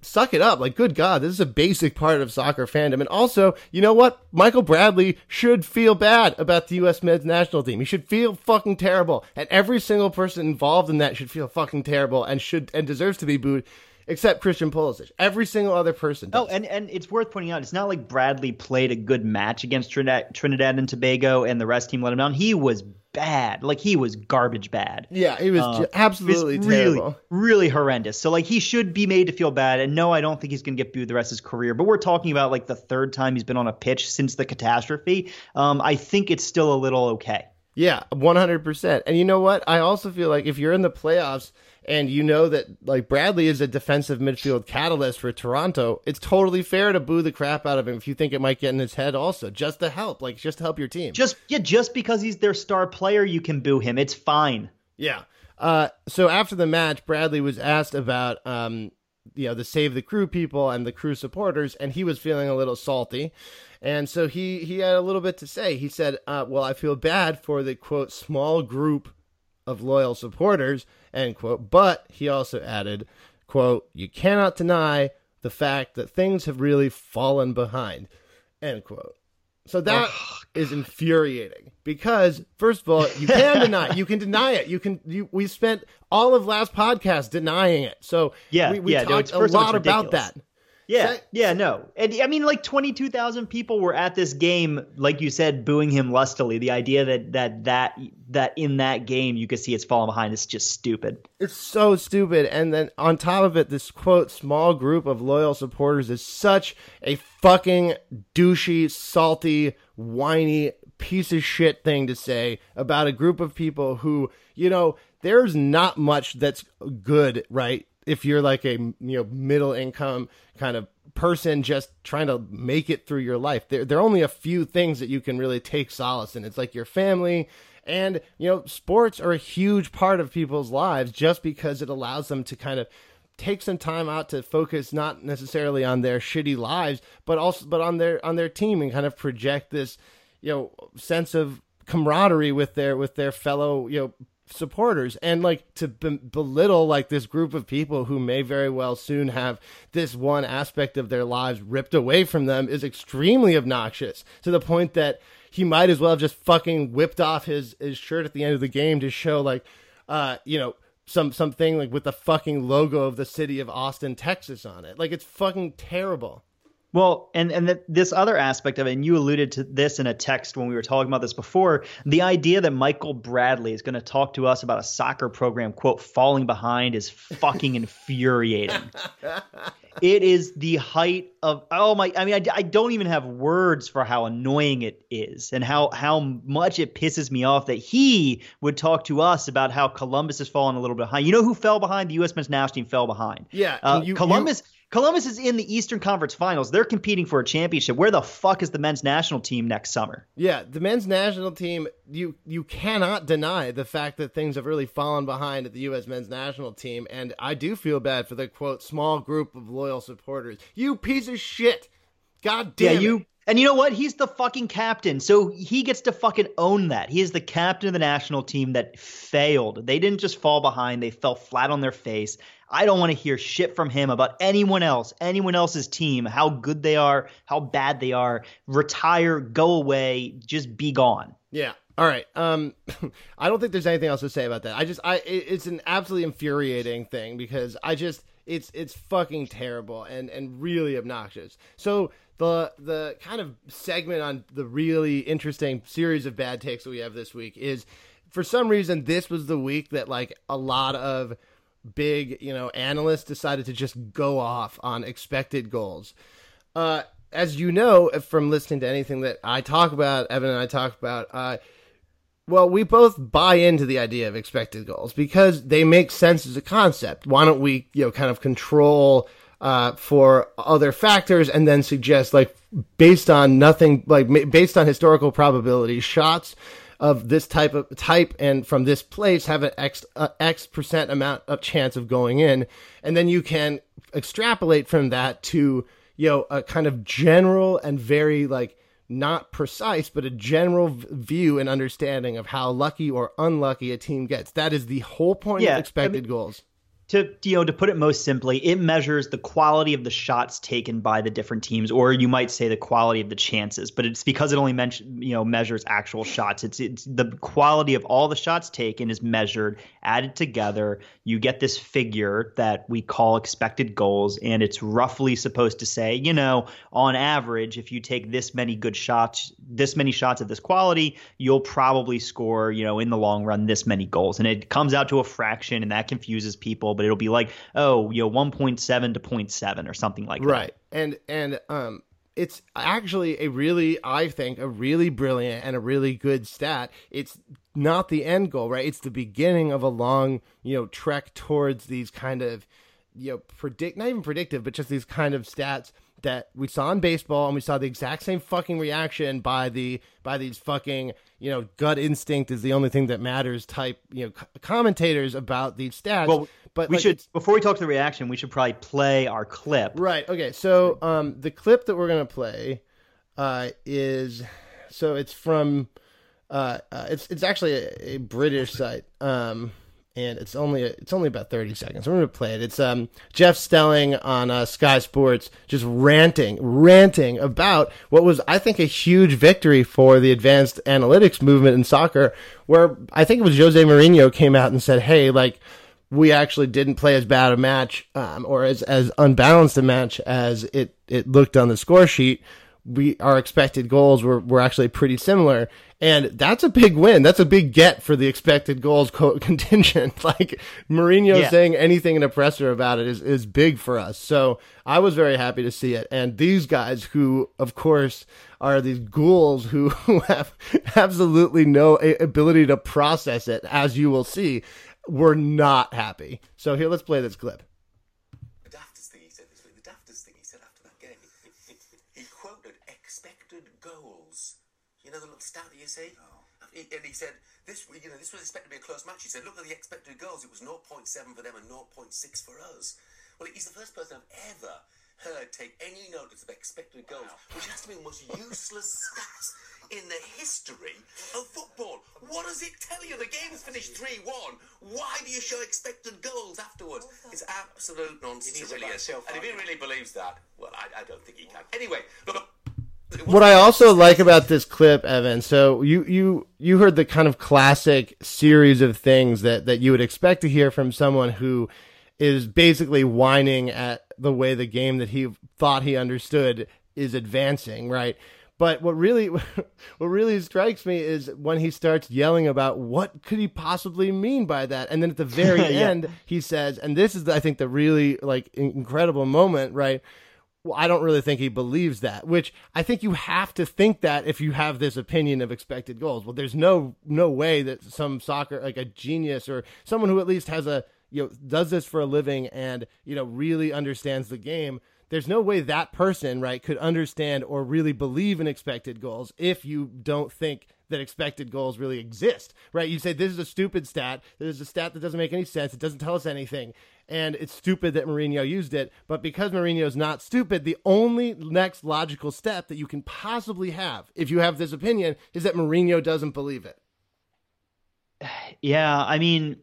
suck it up. Like, good God, this is a basic part of soccer fandom. And also, you know what? Michael Bradley should feel bad about the U.S. men's national team. He should feel fucking terrible. And every single person involved in that should feel fucking terrible and should, and deserves to be booed. Except Christian Pulisic. Every single other person. Oh, does. Oh, and, and it's worth pointing out, it's not like Bradley played a good match against Trinidad, Trinidad and Tobago and the rest team let him down. He was bad. Like he was garbage bad. Yeah, he was Uh, absolutely It's really, terrible. really horrendous. So like he should be made to feel bad. And no, I don't think he's going to get booed the rest of his career. But we're talking about like the third time he's been on a pitch since the catastrophe. Um, I think it's still a little okay. Yeah, 100%. And you know what? I also feel like if you're in the playoffs and you know that like Bradley is a defensive midfield catalyst for Toronto, it's totally fair to boo the crap out of him if you think it might get in his head also, just to help, like just to help your team. Just yeah, just because he's their star player, you can boo him. It's fine. Yeah. Uh, so after the match, Bradley was asked about, um, you know, the Save the Crew people and the crew supporters, and he was feeling a little salty. And so he, he had a little bit to say. He said, uh, Well, I feel bad for the quote, small group of loyal supporters, end quote. But he also added, quote, You cannot deny the fact that things have really fallen behind, end quote. So that is infuriating because first of all, you can deny it. You can deny it. You can. You, we spent all of last podcast denying it. So Yeah, we, we yeah, talked it's- a first of all, lot about that. Yeah, yeah, no. And I mean like 22,000 people were at this game like you said booing him lustily. The idea that that that that in that game you could see it's falling behind is just stupid. It's so stupid. And then on top of it, this quote small group of loyal supporters is such a fucking douchey, salty, whiny piece of shit thing to say about a group of people who, you know, there's not much that's good, right? If you're like a you know middle income kind of person just trying to make it through your life, there there are only a few things that you can really take solace in. It's like your family, and, you know, sports are a huge part of people's lives just because it allows them to kind of take some time out to focus not necessarily on their shitty lives, but also but on their on their team and kind of project this, you know, sense of camaraderie with their with their fellow, you know, supporters and like to be- belittle like this group of people who may very well soon have this one aspect of their lives ripped away from them is extremely obnoxious to the point that he might as well have just fucking whipped off his his shirt at the end of the game to show like uh you know some something like with the fucking logo of the city of Austin, Texas on it. Like it's fucking terrible. Well, and and th- this other aspect of it, and you alluded to this in a text when we were talking about this before, the idea that Michael Bradley is going to talk to us about a soccer program, quote, falling behind is fucking infuriating. it is the height of oh my i mean I, I don't even have words for how annoying it is and how how much it pisses me off that he would talk to us about how columbus has fallen a little behind. You know who fell behind? The us men's national team fell behind. Yeah, uh, you- columbus columbus is in the eastern conference finals they're competing for a championship where the fuck is the men's national team next summer Yeah, the men's national team, you you cannot deny the fact that things have really fallen behind at the U.S. men's national team, and I do feel bad for the quote small group of loyal supporters. You piece of shit! God damn yeah it. And you know what? He's the fucking captain. So he gets to fucking own that. He is the captain of the national team that failed. They didn't just fall behind. They fell flat on their face. I don't want to hear shit from him about anyone else anyone else's team how good they are how bad they are. Retire go away just be gone. Yeah. All right. Um, I don't think there's anything else to say about that. I just, I, it's an absolutely infuriating thing because I just, it's, it's fucking terrible and and really obnoxious. So the the kind of segment on the really interesting series of bad takes that we have this week is, for some reason, this was the week that like a lot of big, you know, analysts decided to just go off on expected goals. Uh, as you know from listening to anything that I talk about, Evan and I talk about, uh, well, we both buy into the idea of expected goals because they make sense as a concept. Why don't we, you know, kind of control uh, for other factors and then suggest like based on nothing like based on historical probability shots of this type of type and from this place have an x uh, x percent amount of chance of going in and then you can extrapolate from that to you know a kind of general and very like not precise but a general view and understanding of how lucky or unlucky a team gets. That is the whole point Yeah, of expected mean- goals to you know to put it most simply it measures the quality of the shots taken by the different teams or you might say the quality of the chances but it's because it only mention, you know measures actual shots. It's it's the quality of all the shots taken is measured added together. You get this figure that we call expected goals and it's roughly supposed to say you know on average if you take this many good shots this many shots of this quality you'll probably score you know in the long run this many goals. And it comes out to a fraction and that confuses people but it'll be like oh you know 1.7 to 0.7 or something like that. Right. And and um it's actually a really i think a really brilliant and a really good stat. It's not the end goal right? It's the beginning of a long you know trek towards these kind of you know predict not even predictive but just these kind of stats that we saw in baseball and we saw the exact same fucking reaction by the by these fucking you know gut instinct is the only thing that matters type you know co- commentators about these stats well but we like, should before we talk to the reaction we should probably play our clip Right. Okay. So um, the clip that we're gonna play uh, is so it's from uh, uh, it's it's actually a, a British site. Um, and it's only it's only about thirty seconds. I'm gonna play it. It's um Jeff Stelling on uh, Sky Sports just ranting, ranting about what was I think a huge victory for the advanced analytics movement in soccer, where I think it was Jose Mourinho came out and said, "Hey, like we actually didn't play as bad a match um, or as as unbalanced a match as it it looked on the score sheet. We our expected goals were were actually pretty similar, and that's a big win. That's a big get for the expected goals co- contingent. like Mourinho Yeah. saying anything in a presser about it is is big for us. So I was very happy to see it. And these guys, who of course are these ghouls who, who have absolutely no a- ability to process it, as you will see, were not happy. So here, let's play this clip. The daftest thing he said this week, the daftest thing he said after that game, he quoted expected goals. You know the little stat that you see? He- And he said, this, you know, this was expected to be a close match. He said, look at the expected goals. It was 0.7 for them and 0.6 for us. Well, he's the first person I've ever heard take any notice of expected goals, which has to be the most useless stat in the history of football. What does it tell you? The game's finished 3 1. Why do you show expected goals afterwards? It's absolute nonsense. needs It really about is. And if he really believes that, well, I, I don't think he can. Anyway, look. What I also like about this clip, Evan, so you you you heard the kind of classic series of things that that you would expect to hear from someone who is basically whining at the way the game that he thought he understood is advancing, right? But what really what really strikes me is when he starts yelling about what could he possibly mean by that, and then at the very Yeah. end he says, and this is I think the really like incredible moment, right? Well, I don't really think he believes that, which I think you have to think that if you have this opinion of expected goals. Well, there's no no way that some soccer like a genius or someone who at least has a you know does this for a living and you know really understands the game. There's no way that person, right, could understand or really believe in expected goals if you don't think that expected goals really exist, right? You say this is a stupid stat. This is a stat that doesn't make any sense. It doesn't tell us anything. And it's stupid that Mourinho used it. But because Mourinho's not stupid, the only next logical step that you can possibly have, if you have this opinion, is that Mourinho doesn't believe it. Yeah, I mean,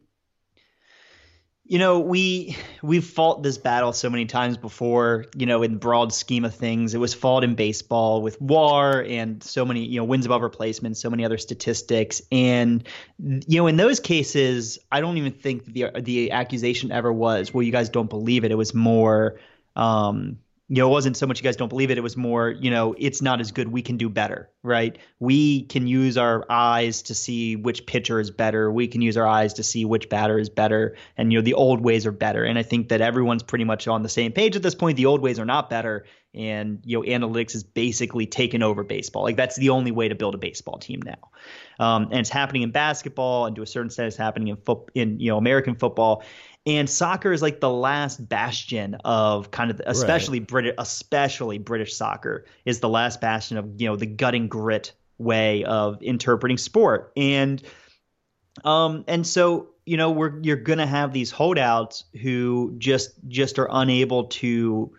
you know, we we've fought this battle so many times before. You know, in broad scheme of things, it was fought in baseball with WAR and so many, you know, wins above replacement, so many other statistics, and you know, in those cases, I don't even think the the accusation ever was, "Well, you guys don't believe it." It was more. Um, you know, it wasn't so much you guys don't believe it. It was more, you know, it's not as good. We can do better, right? We can use our eyes to see which pitcher is better. We can use our eyes to see which batter is better. And, you know, the old ways are better. And I think that everyone's pretty much on the same page at this point. The old ways are not better. And, you know, analytics is basically taken over baseball. Like, that's the only way to build a baseball team now. Um, and it's happening in basketball, and to a certain extent, it's happening in foot in you know American football. And soccer is like the last bastion of kind of especially right. British especially British soccer is the last bastion of you know the gutting grit way of interpreting sport and um and so you know we're you're gonna have these holdouts who just just are unable to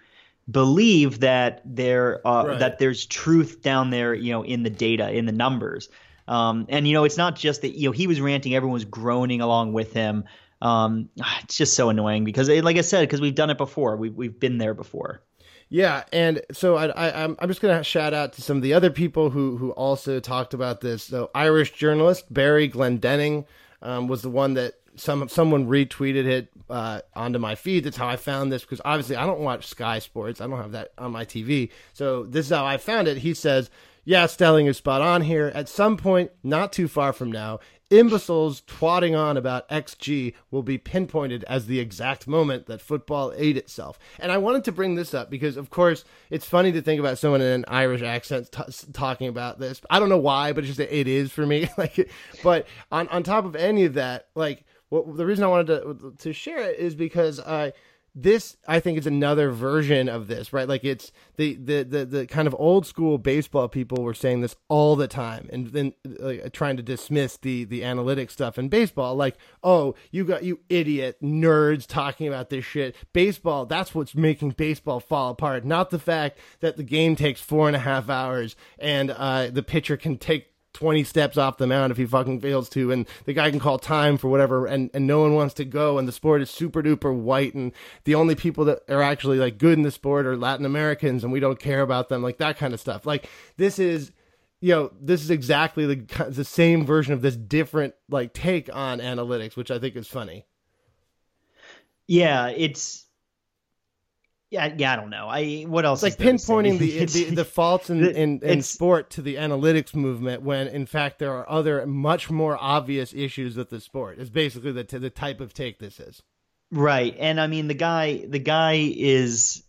believe that there uh, right. that there's truth down there you know in the data in the numbers um, and you know it's not just that you know he was ranting everyone was groaning along with him um, it's just so annoying because, like I said, because we've done it before. We've we've been there before. Yeah, and so I, I, I'm I'm just gonna shout out to some of the other people who who also talked about this. So Irish journalist Barry Glendenning um, was the one that some someone retweeted it uh, onto my feed. That's how I found this because obviously I don't watch Sky Sports. I don't have that on my TV. So this is how I found it. He says, "Yeah, Stelling is spot on here. At some point, not too far from now, imbeciles twatting on about XG will be pinpointed as the exact moment that football ate itself. And I wanted to bring this up because, of course, it's funny to think about someone in an Irish accent t- talking about this. I don't know why, but it's just it is for me. like, but on on top of any of that, like, what the reason I wanted to to share it is because I. Uh, this I think is another version of this, right? Like it's the the the, the kind of old school baseball people were saying this all the time, and then trying to dismiss the the analytic stuff in baseball, like oh you got you idiot nerds talking about this shit. Baseball, that's what's making baseball fall apart, not the fact that the game takes four and a half hours and uh, the pitcher can take 20 steps off the mound if he fucking fails to and the guy can call time for whatever and, and no one wants to go and the sport is super duper white and the only people that are actually like good in the sport are Latin Americans and we don't care about them like that kind of stuff. Like this is you know this is exactly the the same version of this different like take on analytics which I think is funny. Yeah it's yeah, yeah, I don't know. I what else? It's like pinpointing the, the, the faults in, in, in sport to the analytics movement when in fact there are other much more obvious issues with the sport. Is basically the the type of take this is. Right, and I mean the guy the guy is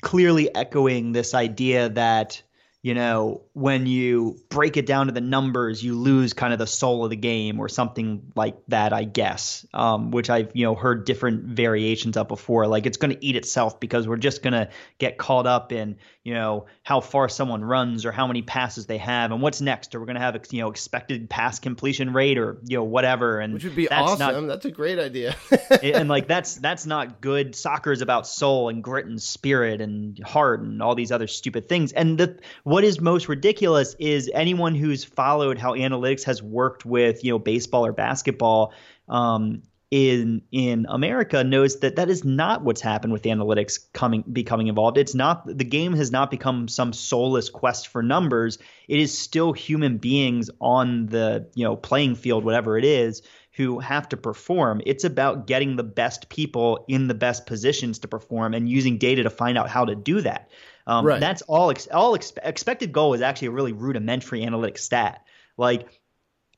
clearly echoing this idea that you know, when you break it down to the numbers, you lose kind of the soul of the game or something like that, I guess, um, which I've, you know, heard different variations of before. Like it's going to eat itself because we're just going to get caught up in, you know, how far someone runs or how many passes they have and what's next. Or we're going to have, you know, expected pass completion rate or, you know, whatever. And which would be awesome. Not, that's a great idea. and like, that's, that's not good. Soccer is about soul and grit and spirit and heart and all these other stupid things. And the, what is most ridiculous is anyone who's followed how analytics has worked with you know baseball or basketball um, in in America knows that that is not what's happened with analytics coming becoming involved. It's not the game has not become some soulless quest for numbers. It is still human beings on the you know playing field, whatever it is, who have to perform. It's about getting the best people in the best positions to perform and using data to find out how to do that. Um, right. That's all. Ex- all ex- expected goal is actually a really rudimentary analytic stat. Like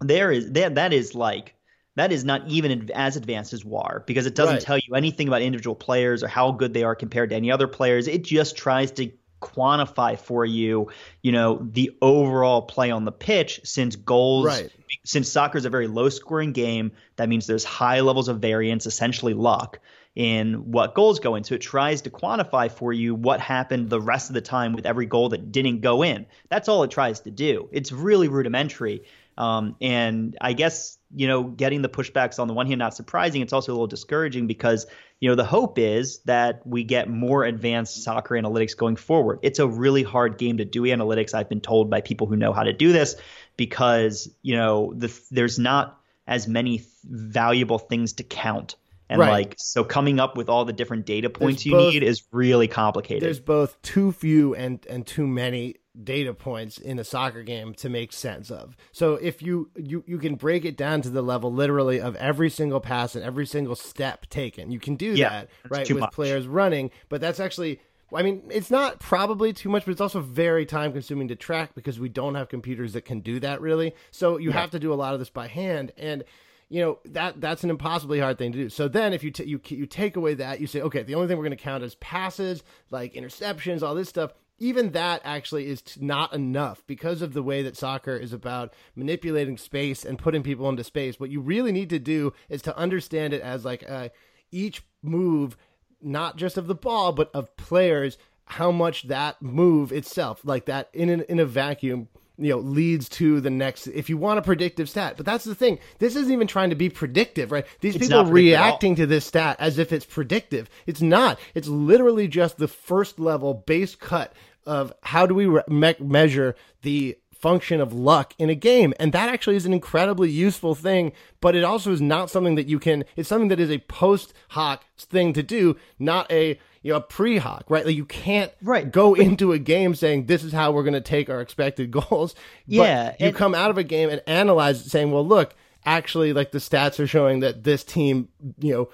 there is that that is like that is not even as advanced as WAR because it doesn't right. tell you anything about individual players or how good they are compared to any other players. It just tries to quantify for you, you know, the overall play on the pitch since goals right. since soccer is a very low scoring game, that means there's high levels of variance, essentially luck in what goals go in. So it tries to quantify for you what happened the rest of the time with every goal that didn't go in. That's all it tries to do. It's really rudimentary. Um, and I guess, you know, getting the pushbacks on the one hand, not surprising. It's also a little discouraging because, you know, the hope is that we get more advanced soccer analytics going forward. It's a really hard game to do analytics. I've been told by people who know how to do this because, you know, the, there's not as many valuable things to count and right. like so coming up with all the different data points there's you both, need is really complicated. There's both too few and and too many data points in a soccer game to make sense of. So if you you you can break it down to the level literally of every single pass and every single step taken. You can do yeah, that right with much. players running, but that's actually I mean, it's not probably too much, but it's also very time consuming to track because we don't have computers that can do that really. So you yeah. have to do a lot of this by hand and you know that that's an impossibly hard thing to do. So then, if you t- you you take away that, you say, okay, the only thing we're going to count is passes, like interceptions, all this stuff. Even that actually is not enough because of the way that soccer is about manipulating space and putting people into space. What you really need to do is to understand it as like a each move, not just of the ball, but of players, how much that move itself, like that in an, in a vacuum, you know, leads to the next. If you want a predictive stat, but that's the thing. This isn't even trying to be predictive, right? These It's people not predictive at all. reacting to this stat as if it's predictive. It's not. It's literally just the first level base cut of how do we me- measure the function of luck in a game and that actually is an incredibly useful thing but it also is not something that you can it's something that is a post hoc thing to do not a you know a pre hoc right like you can't Right. go into a game saying this is how we're going to take our expected goals Yeah, you and- come out of a game and analyze it saying well look actually like the stats are showing that this team you know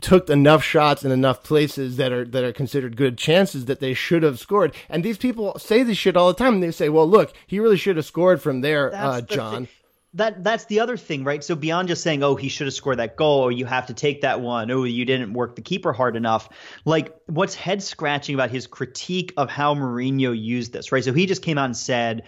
took enough shots in enough places that are that are considered good chances that they should have scored. And these people say this shit all the time. And They say, "Well, look, he really should have scored from there, uh, John." thi- that that's the other thing, right? So beyond just saying, "Oh, he should have scored that goal," or "You have to take that one," "Oh, you didn't work the keeper hard enough," like what's head scratching about his critique of how Mourinho used this, right? So he just came out and said,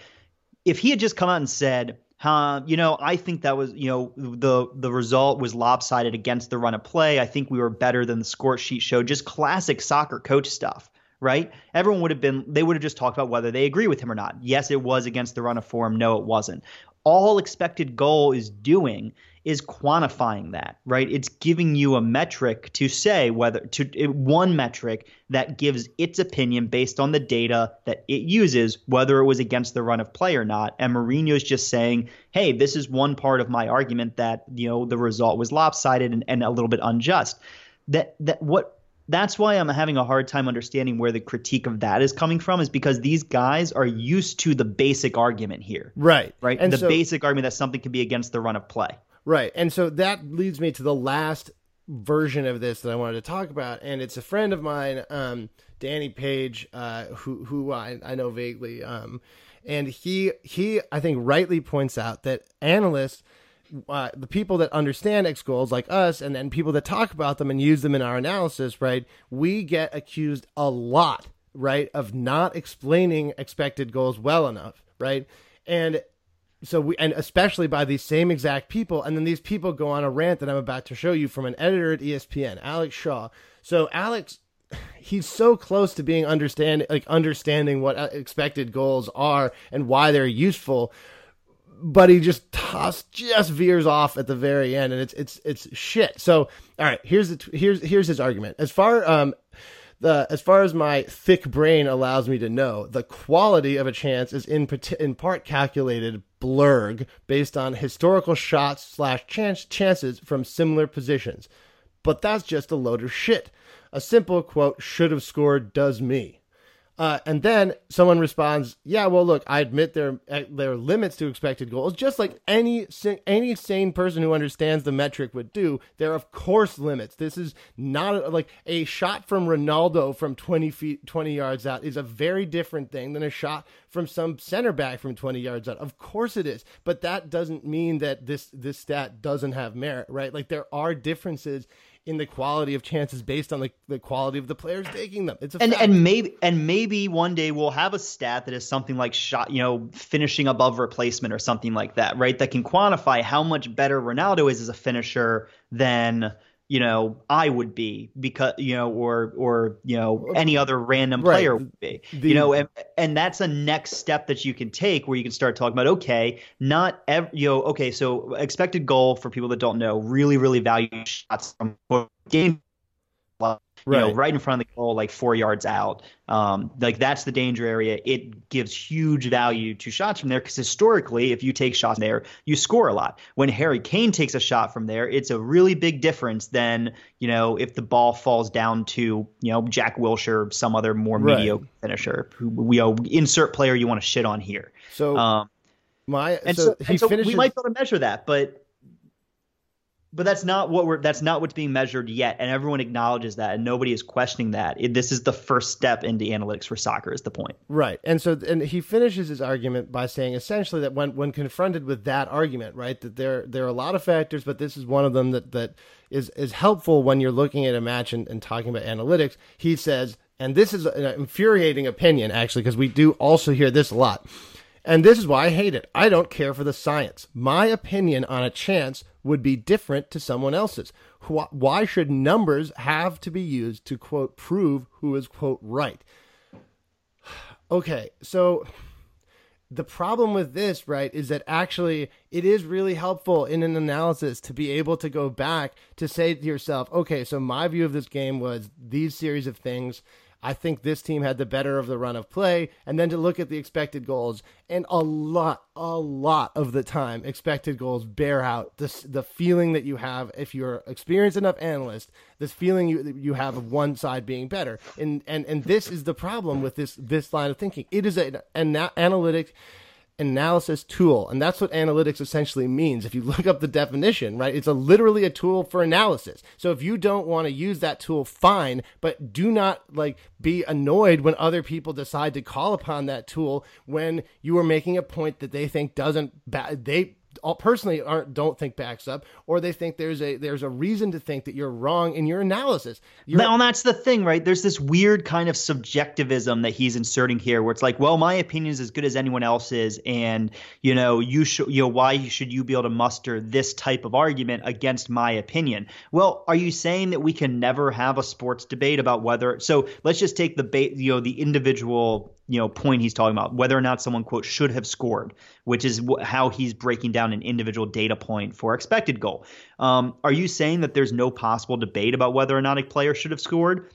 if he had just come out and said, huh, you know, I think that was, you know, the the result was lopsided against the run of play. I think we were better than the score sheet showed. Just classic soccer coach stuff, right? Everyone would have been they would have just talked about whether they agree with him or not. Yes, it was against the run of form. No, it wasn't. All expected goal is doing is quantifying that, right? It's giving you a metric to say whether to one metric that gives its opinion based on the data that it uses, whether it was against the run of play or not. And Mourinho's just saying, hey, this is one part of my argument that, you know, the result was lopsided and, and a little bit unjust. That that what that's why I'm having a hard time understanding where the critique of that is coming from, is because these guys are used to the basic argument here. Right, Right. And the so, basic argument that something can be against the run of play. Right. And so that leads me to the last version of this that I wanted to talk about. And it's a friend of mine, um, Danny Page, uh, who, who I, I know vaguely. Um, and he, he, I think rightly points out that analysts, uh, the people that understand X goals like us and then people that talk about them and use them in our analysis, right? We get accused a lot, right, of not explaining expected goals well enough, right? And so we and especially by these same exact people and then these people go on a rant that i'm about to show you from an editor at espn alex shaw so alex he's so close to being understand like understanding what uh, expected goals are and why they're useful but he just toss just veers off at the very end and it's it's it's shit so all right here's the here's here's his argument as far um the as far as my thick brain allows me to know, the quality of a chance is in in part calculated blurg based on historical shots slash chance chances from similar positions. But that's just a load of shit. A simple quote should have scored does me. Uh, and then someone responds, "Yeah, well, look, I admit there there are limits to expected goals, just like any any sane person who understands the metric would do. There are of course limits. This is not like a shot from Ronaldo from twenty feet, twenty yards out is a very different thing than a shot from some center back from twenty yards out. Of course it is, but that doesn't mean that this this stat doesn't have merit, right? Like there are differences." In the quality of chances based on the, the quality of the players taking them. It's a and fact. and maybe and maybe one day we'll have a stat that is something like shot you know finishing above replacement or something like that right that can quantify how much better ronaldo is as a finisher than you know i would be because you know or or you know any other random Right. player would be The- you know and, and that's a next step that you can take where you can start talking about okay not ev- you know okay so expected goal for people that don't know really really value shots from game you know, Right. right in front of the goal, like four yards out. Um, like that's the danger area. It gives huge value to shots from there because historically, if you take shots there, you score a lot. When Harry Kane takes a shot from there, it's a really big difference than you know if the ball falls down to you know Jack Wilshere, some other more Right. mediocre finisher. Who we you know, insert player you want to shit on here. So Um, my and so, so, and so finishes. we might be able to measure that, but but that's not what we're that's not what's being measured yet, and everyone acknowledges that, and nobody is questioning that. It, this is the first step into analytics for soccer. Is the point? right, and so and he finishes his argument by saying essentially that when when confronted with that argument, right, that there there are a lot of factors, but this is one of them that that is is helpful when you're looking at a match and, and talking about analytics. He says, and this is an infuriating opinion actually, because we do also hear this a lot. And this is why I hate it. I don't care for the science. My opinion on a chance would be different to someone else's. why should numbers have to be used to quote prove who is quote right? Okay, so the problem with this, right, is that actually it is really helpful in an analysis to be able to go back to say to yourself, okay, so my view of this game was these series of things. I think this team had the better of the run of play, and then to look at the expected goals, and a lot, a lot of the time, expected goals bear out this the feeling that you have if you're experienced enough analyst, this feeling you you have of one side being better, and and and this is the problem with this this line of thinking. It is an, an analytic analysis tool and that's what analytics essentially means. If you look up the definition right it's a literally a tool for analysis. So if you don't want to use that tool fine but do not like be annoyed when other people decide to call upon that tool when you are making a point that they think doesn't ba- they personally aren't don't think backs up or they think there's a there's a reason to think that you're wrong in your analysis you're, Now that's the thing, right? There's this weird kind of subjectivism that he's inserting here, where it's like, well, my opinion is as good as anyone else's, and you know, you should, you know, why should you be able to muster this type of argument against my opinion? Well, are you saying that we can never have a sports debate about whether? So let's just take the ba- you know the individual you know point he's talking about whether or not someone quote should have scored which is wh- how he's breaking down an individual data point for expected goal um, are you saying that there's no possible debate about whether or not a player should have scored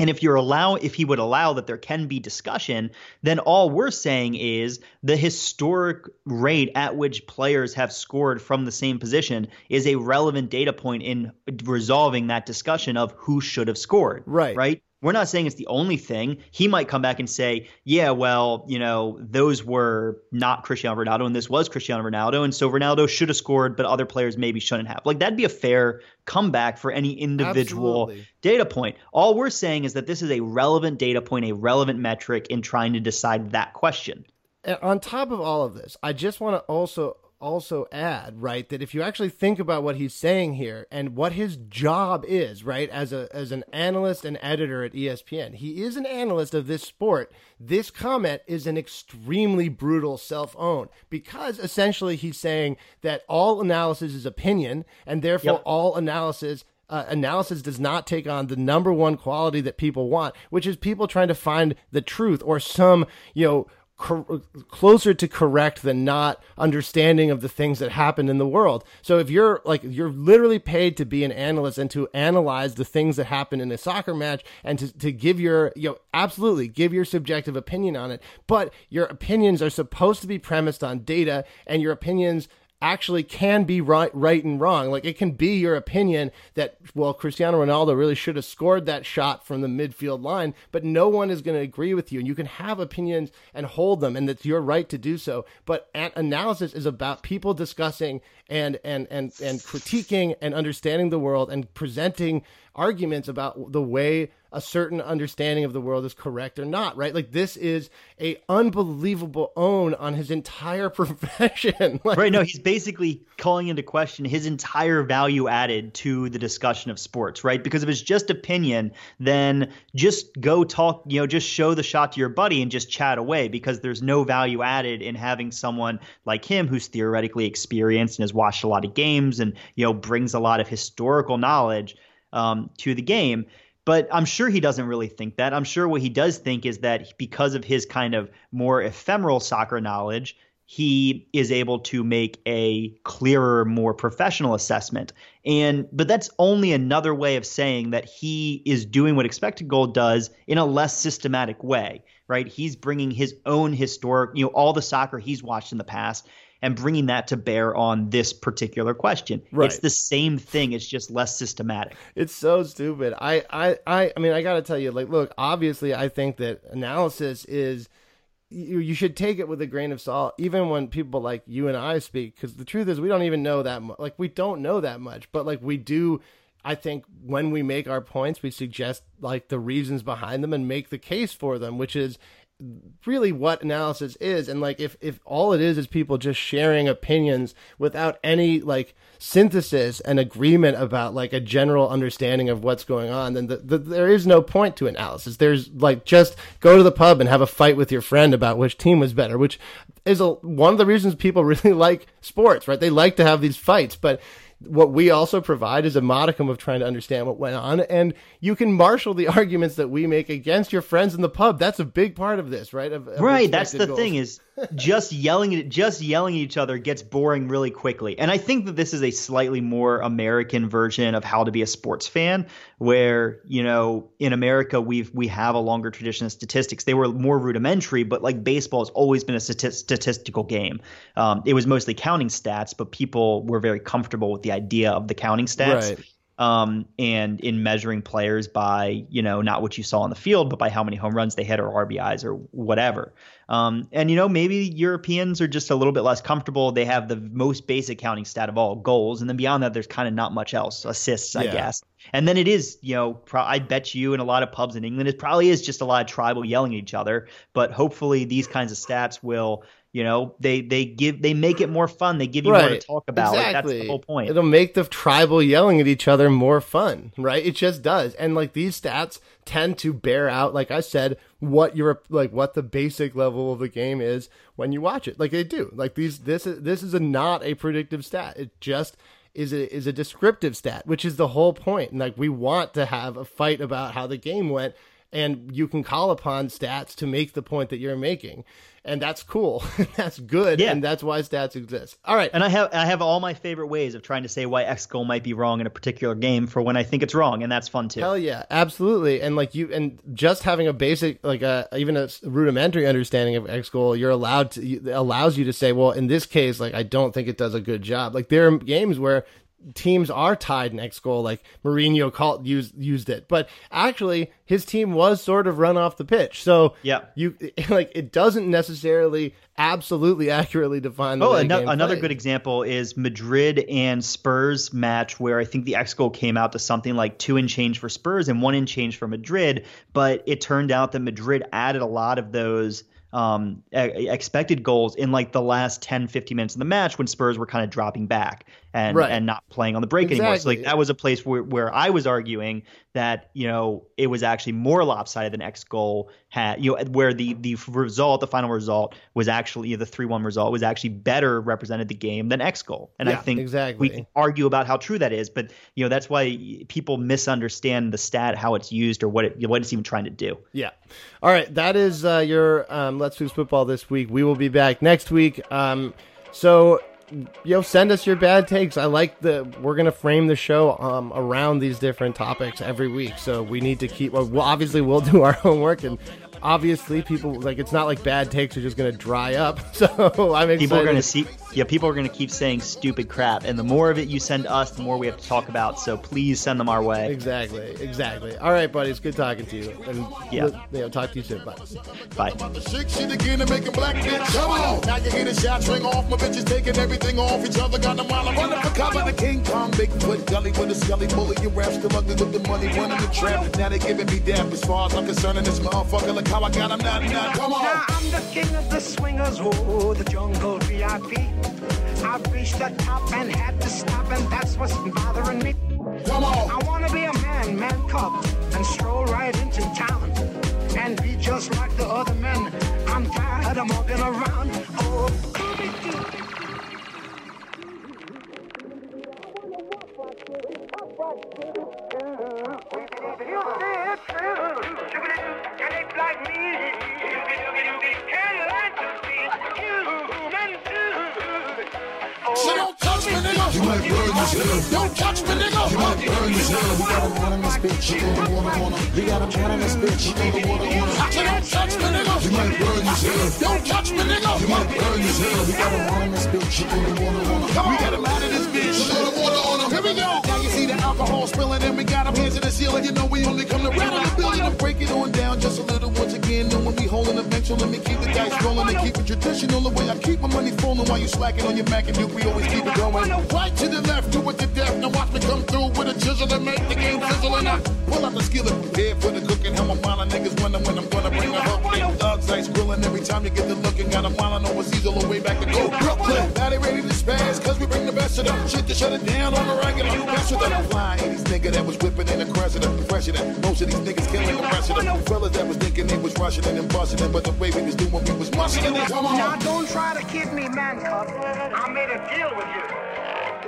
and if you're allow if he would allow that there can be discussion, then all we're saying is the historic rate at which players have scored from the same position is a relevant data point in resolving that discussion of who should have scored. Right. Right. We're not saying it's the only thing. He might come back and say, yeah, well, you know, those were not Cristiano Ronaldo and this was Cristiano Ronaldo. And so Ronaldo should have scored, but other players maybe shouldn't have. Like, that'd be a fair comeback for any individual Absolutely. data point. All we're saying is that this is a relevant data point, a relevant metric in trying to decide that question. And on top of all of this, I just want to also also add, right, that if you actually think about what he's saying here and what his job is, right, as a as an analyst and editor at ESPN, he is an analyst of this sport. This comment is an extremely brutal self-own because essentially he's saying that all analysis is opinion and therefore Yep. all analysis uh, analysis does not take on the number one quality that people want, which is people trying to find the truth or some, you know, closer to correct than not understanding of the things that happen in the world. So if you're like you're literally paid to be an analyst and to analyze the things that happen in a soccer match and to, to give your you know absolutely give your subjective opinion on it, but your opinions are supposed to be premised on data and your opinions actually can be right, right and wrong. Like it can be your opinion that well, Cristiano Ronaldo really should have scored that shot from the midfield line, but no one is going to agree with you, and you can have opinions and hold them, and that's your right to do so. But an- analysis is about people discussing and and and and critiquing and understanding the world and presenting arguments about the way a certain understanding of the world is correct or not right like this is a unbelievable own on his entire profession like, Right. No, he's basically calling into question his entire value added to the discussion of sports, right? Because if it's just opinion, then just go talk, you know, just show the shot to your buddy and just chat away because there's no value added in having someone like him who's theoretically experienced and has watched a lot of games and, you know, brings a lot of historical knowledge um, to the game. But I'm sure he doesn't really think that. I'm sure what he does think is that because of his kind of more ephemeral soccer knowledge, he is able to make a clearer, more professional assessment. And but that's only another way of saying that he is doing what expected goal does in a less systematic way, right? He's bringing his own historic, you know, all the soccer he's watched in the past and bringing that to bear on this particular question. Right. It's the same thing, it's just less systematic. it's so stupid I, I i i mean i gotta tell you like look obviously i think that analysis is you, you should take it with a grain of salt even when people like you and i speak because the truth is we don't even know that much like we don't know that much but like we do I think when we make our points, we suggest like the reasons behind them and make the case for them, which is really what analysis is. And like if if all it is is people just sharing opinions without any like synthesis and agreement about like a general understanding of what's going on then the, the, there is no point to analysis. There's like just go to the pub and have a fight with your friend about which team was better which is a, one of the reasons people really like sports right? They like to have these fights but what we also provide is a modicum of trying to understand what went on, and you can marshal the arguments that we make against your friends in the pub. That's a big part of this, right? Of, of right. That's the goals. thing is just yelling at just yelling at each other gets boring really quickly. And I think that this is a slightly more American version of how to be a sports fan, where you know in America we've we have a longer tradition of statistics. They were more rudimentary, but like baseball has always been a stati- statistical game. Um, it was mostly counting stats, but people were very comfortable with the idea of the counting stats. Right. Um, and in measuring players by you know not what you saw on the field, but by how many home runs they hit or RBIs or whatever. Um, and you know maybe Europeans are just a little bit less comfortable. They have the most basic counting stat of all goals, and then beyond that, there's kind of not much else. Assists, I Yeah. guess. And then it is, you know, pro- I bet you in a lot of pubs in England, it probably is just a lot of tribal yelling at each other. But hopefully, these kinds of stats will, you know, they they give they make it more fun. They give you more to talk about. Like, that's the whole point. It'll make the tribal yelling at each other more fun, right? It just does. And like these stats tend to bear out, like I said, what your like what the basic level of the game is when you watch it. Like they do. Like these this is this is a not a predictive stat. It just is a is a descriptive stat, which is the whole point. And like we want to have a fight about how the game went and you can call upon stats to make the point that you're making. And that's cool. that's good. Yeah. And that's why stats exist. All right. And I have I have all my favorite ways of trying to say why X goal might be wrong in a particular game for when I think it's wrong, and that's fun too. Hell yeah, absolutely. And like you, and just having a basic, like a even a rudimentary understanding of X goal, you're allowed to allows you to say, well, in this case, like I don't think it does a good job. Like there are games where teams are tied next goal, like Mourinho called used used it, but actually his team was sort of run off the pitch. So Yeah. you like it doesn't necessarily absolutely accurately define. The Oh, game another played. good example is Madrid and Spurs match where I think the X goal came out to something like two in change for Spurs and one in change for Madrid, but it turned out that Madrid added a lot of those um, expected goals in like the last 10, 15 minutes of the match when Spurs were kind of dropping back and Right. and not playing on the break anymore. So like that was a place where, where I was arguing that you know it was actually more lopsided than X goal had you know where the the result the final result was actually the three one result was actually better represented the game than X goal and I think exactly. we can argue about how true that is but you know that's why people misunderstand the stat how it's used or what it what it's even trying to do Yeah. All right. That is uh, your um, Let's Fix Football this week. We will be back next week. Um, so, yo, send us your bad takes. I like the. We're gonna frame the show um, around these different topics every week. So we need to keep. Well, well, obviously, we'll do our homework and. Obviously, people like it's not like bad takes are just going to dry up. So I'm excited. people are going to see yeah people are going to keep saying stupid crap and the more of it you send us the more we have to talk about so please send them our way Exactly, exactly. All right, buddy. It's good talking to you. And Yeah. you know, talk to you soon. Bye. bye The shake shit again and making black bitch. Come on. Now you hear the shots ring off. My bitches taking everything off each other. Got them while I'm running for cover. The King Kong, Bigfoot, Gully with a scully bully. Your rap still ugly with the money running the trap. Now they giving me dap. As far as I'm concerned, in this motherfucker, look how I got him. Not, not. Come on. Now I'm the king of the swingers, oh, the jungle VIP. I've reached the top and had to stop, and that's what's bothering me. Come on. I wanna be a man, man cub, and stroll right into town, and be just like the other men. I'm tired of walking around. Oh, So Don't touch me, nigga. You burn yourself. We got a one in this bitch. You wanna, wanna, wanna. We got a one in this bitch. You wanna, wanna, wanna. So don't touch me, nigga. You might burn yourself. Don't touch me, nigga. You might burn yourself. We got a one in this bitch. You wanna, wanna, wanna. Come on. We got him out of this bitch. A little water on him. Here we go. Now you see the alcohol spilling and we got him hands in the ceiling. You know we only come to rattle the building and break it on down just a little once again. When we holding so let me keep the dice rolling and keep it traditional. The way I keep my money falling while you slacking on your Mac and Duke, we always keep it going. Right to the left, do it to death. Now watch me come through with a chisel and make the game sizzle. And I pull out the skillet, prepared for the cooking. How my mind niggas wonder when I'm gonna bring the hook. Big thugs ice grilling every time you get the looking. Got a mile overseas all the way back to go Brooklyn. Now they ready to spaz, cause we bring the best of them. Shit to shut it down on the regular. Best with them. Fly 80s nigga that was whipping in the crescent president. President. Most of these niggas killing the rest of them. Fellas that was thinking they was rushing it and busting it. But the way we was doing, we was it. Now don't try to kid me, man cub. I made a deal with you.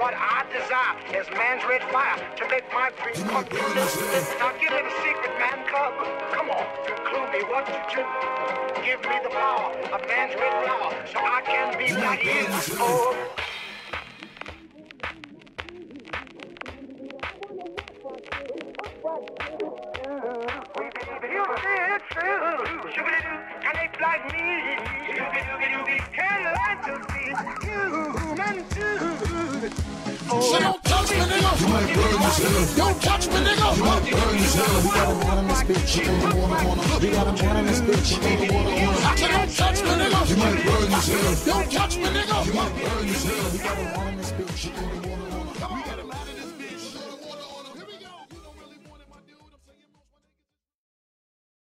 what I desire is man's red fire to make my dream come true. Now give me the secret, man cub. Come on, clue me what you do. Give me the power of man's red flower so I can be you. Oh. Don't touch me, nigga. You might burn yourself. Don't touch me, nigga. You might burn yourself. We got a one in this bitch. You wanna, wanna, wanna. We got a one in this bitch. You wanna. I said don't touch me, nigga. You might burn yourself. Don't touch me, nigga. You might burn yourself. We got a. You wanna.